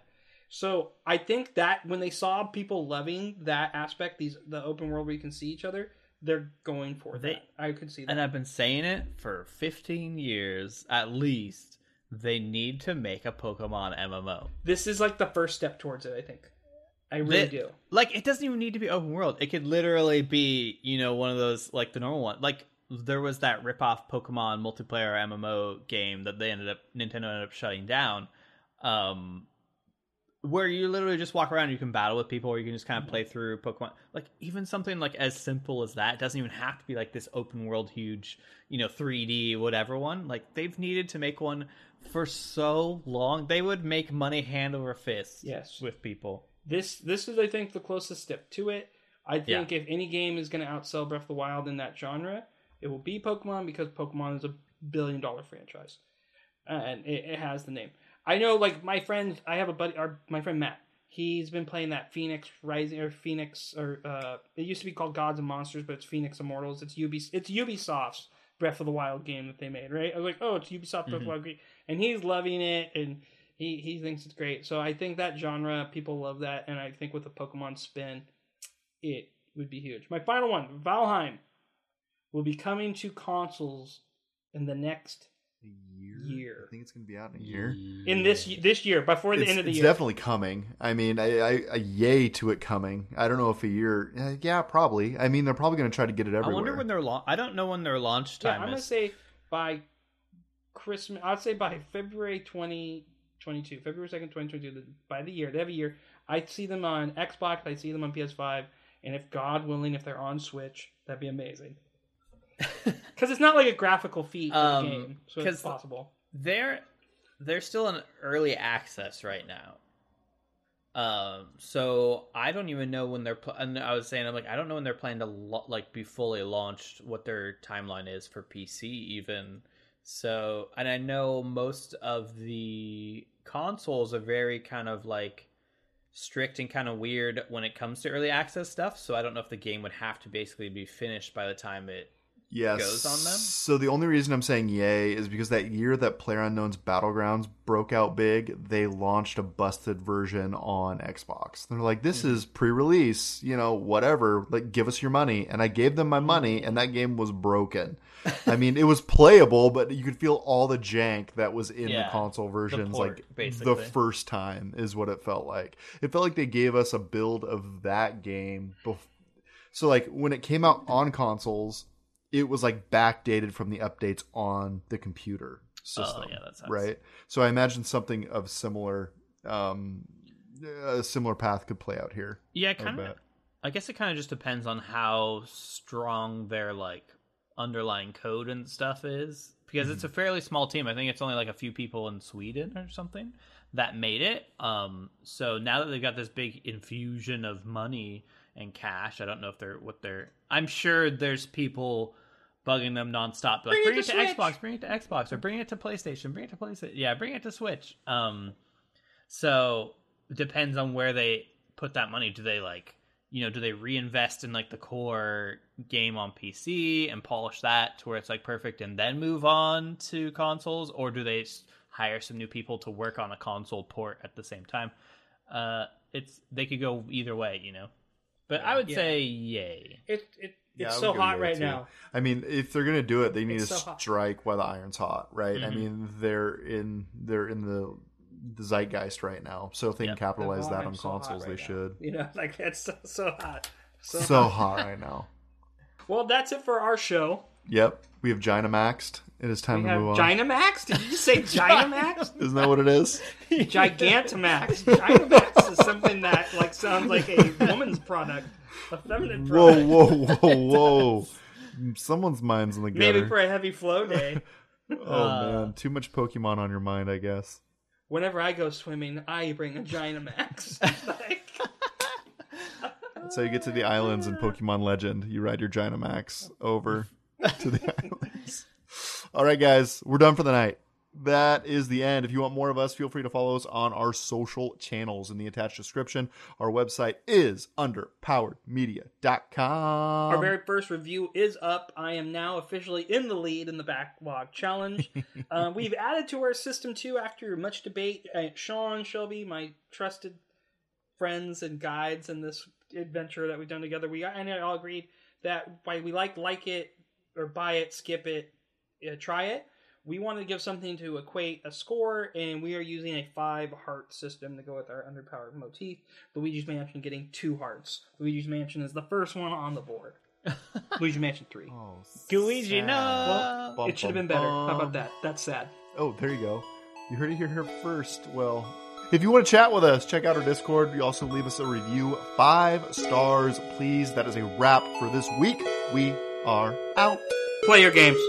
so I think that when they saw people loving that aspect, these the open world where you can see each other, they're going for They- that. I could see that. and I've been saying it for 15 years at least. They need to make a Pokemon MMO. this is like the first step towards it. I think. I really do. Like it doesn't even need to be open world. It could literally be, you know, one of those like the normal one. Like there was that rip-off Pokemon multiplayer MMO game that they ended up Nintendo ended up shutting down. Um where you literally just walk around and you can battle with people or you can just kind of mm-hmm. play through Pokemon. Like even something like as simple as that doesn't even have to be like this open world huge, you know, 3D whatever one. Like they've needed to make one for so long. They would make money hand over fist Yes. with people. This this is I think the closest step to it. I think if any game is going to outsell Breath of the Wild in that genre, it will be Pokemon because Pokemon is a billion dollar franchise, and it, it has the name. I know, like my friend, I have a buddy, our my friend Matt. He's been playing that Fenyx Rising or Phoenix or uh, it used to be called Gods and Monsters, but it's Phoenix Immortals. It's Ubi, it's Ubisoft's Breath of the Wild game that they made, right? I was like, oh, it's Ubisoft Breath of the Wild game, and he's loving it, and he he thinks it's great. So I think that genre people love that, and I think with a Pokemon spin, it would be huge. My final one, Valheim, will be coming to consoles in the next A year? Year. I think it's going to be out in a year. in this this year before the it's, end of the it's year. It's definitely coming. I mean, I, I, a yay to it coming. I don't know if a year. uh, yeah, probably. I mean, they're probably going to try to get it everywhere. I everywhere. wonder when their launch. I don't know when their launch yeah, I'm gonna say by Christmas. I'd say by February 2022, February second, 2022. By the year, they have a year. I see them on Xbox. I see them on PS5, and if God willing, if they're on Switch, that'd be amazing. Because it's not like a graphical feat of Um, the game, so it's possible. they're they're still in early access right now. Um, so I don't even know when they're. Pl- and I was saying, I'm like, I don't know when they're planning to lo- like be fully launched. What their timeline is for PC, even. So, and I know most of the consoles are very kind of like strict and kind of weird when it comes to early access stuff. So I don't know if the game would have to basically be finished by the time it yes. goes on them? So the only reason I'm saying yay is because that year that PlayerUnknown's Battlegrounds broke out big, they launched a busted version on Xbox. They're like, this Mm-hmm. is pre-release, you know, whatever. Like, give us your money, and I gave them my money, and that game was broken. I mean, it was playable, but you could feel all the jank that was in Yeah, the console versions, port, like basically. the first time is what it felt like. It felt like they gave us a build of that game. Bef- so, like when it came out on consoles, it was like backdated from the updates on the computer system. Oh, yeah, that sucks. right. So I imagine something of similar, um, a similar path could play out here. Yeah, kind of. I guess it kind of just depends on how strong their like underlying code and stuff is because it's a fairly small team. I think it's only like a few people in Sweden or something that made it. Um, so now that they've got this big infusion of money and cash, I don't know if they're what they're. I'm sure there's people bugging them nonstop, like Bring it bring it to to, Xbox, bring it to Xbox, or bring it to PlayStation, bring it to PlayStation. Yeah, bring it to Switch. Um, so it depends on where they put that money. Do they like, you know, do they reinvest in like the core game on PC and polish that to where it's like perfect and then move on to consoles, or do they hire some new people to work on a console port at the same time? Uh, it's they could go either way, you know. But I would Yeah. say yay. It, it it's I so hot right too. now. I mean, if they're gonna do it, they need It's to so hot. strike while the iron's hot, right? I Mhm. mean, they're in they're in the, the zeitgeist right now, so if they Yeah. can capitalize The that on so consoles, right they now. should. You know, like it's so, so hot. So, So hot. hot right now. Well, that's it for our show. Yep, we have Dynamaxed. It is time We to have move on. Dynamax. Did you just say Dynamax? Isn't that what it is? Gigantamax. Dynamax is something that like sounds like a woman's product, a feminine product. whoa, whoa, whoa! Whoa! Someone's mind's in the gutter. Maybe for a heavy flow day. oh Uh, man, too much Pokemon on your mind, I guess. Whenever I go swimming, I bring a Dynamax. like, That's how you get to the islands in Pokemon Legend. You ride your Dynamax over to the islands. All right, guys, we're done for the night. That is the end. If you want more of us, feel free to follow us on our social channels in the attached description. Our website is underpoweredmedia.com. Our very first review is up. I am now officially in the lead in the backlog challenge. uh, we've added to our system too after much debate. Uh, Sean Shelby, my trusted friends and guides in this adventure that we've done together, we and I all agreed that why we like like it or buy it, skip it, uh, try it. We wanted to give something to equate a score, and we are using a five heart system to go with our underpowered motif. Luigi's Mansion getting two hearts. Luigi's Mansion is the first one on the board. Luigi's Mansion 3. Oh, Luigi, sad. no. Bum, it should have been better. How about that? That's sad. Oh, there you go. You heard it here first. Well, if you want to chat with us, check out our Discord. You also leave us a review. Five stars, please. That is a wrap for this week. We are out. Play your games.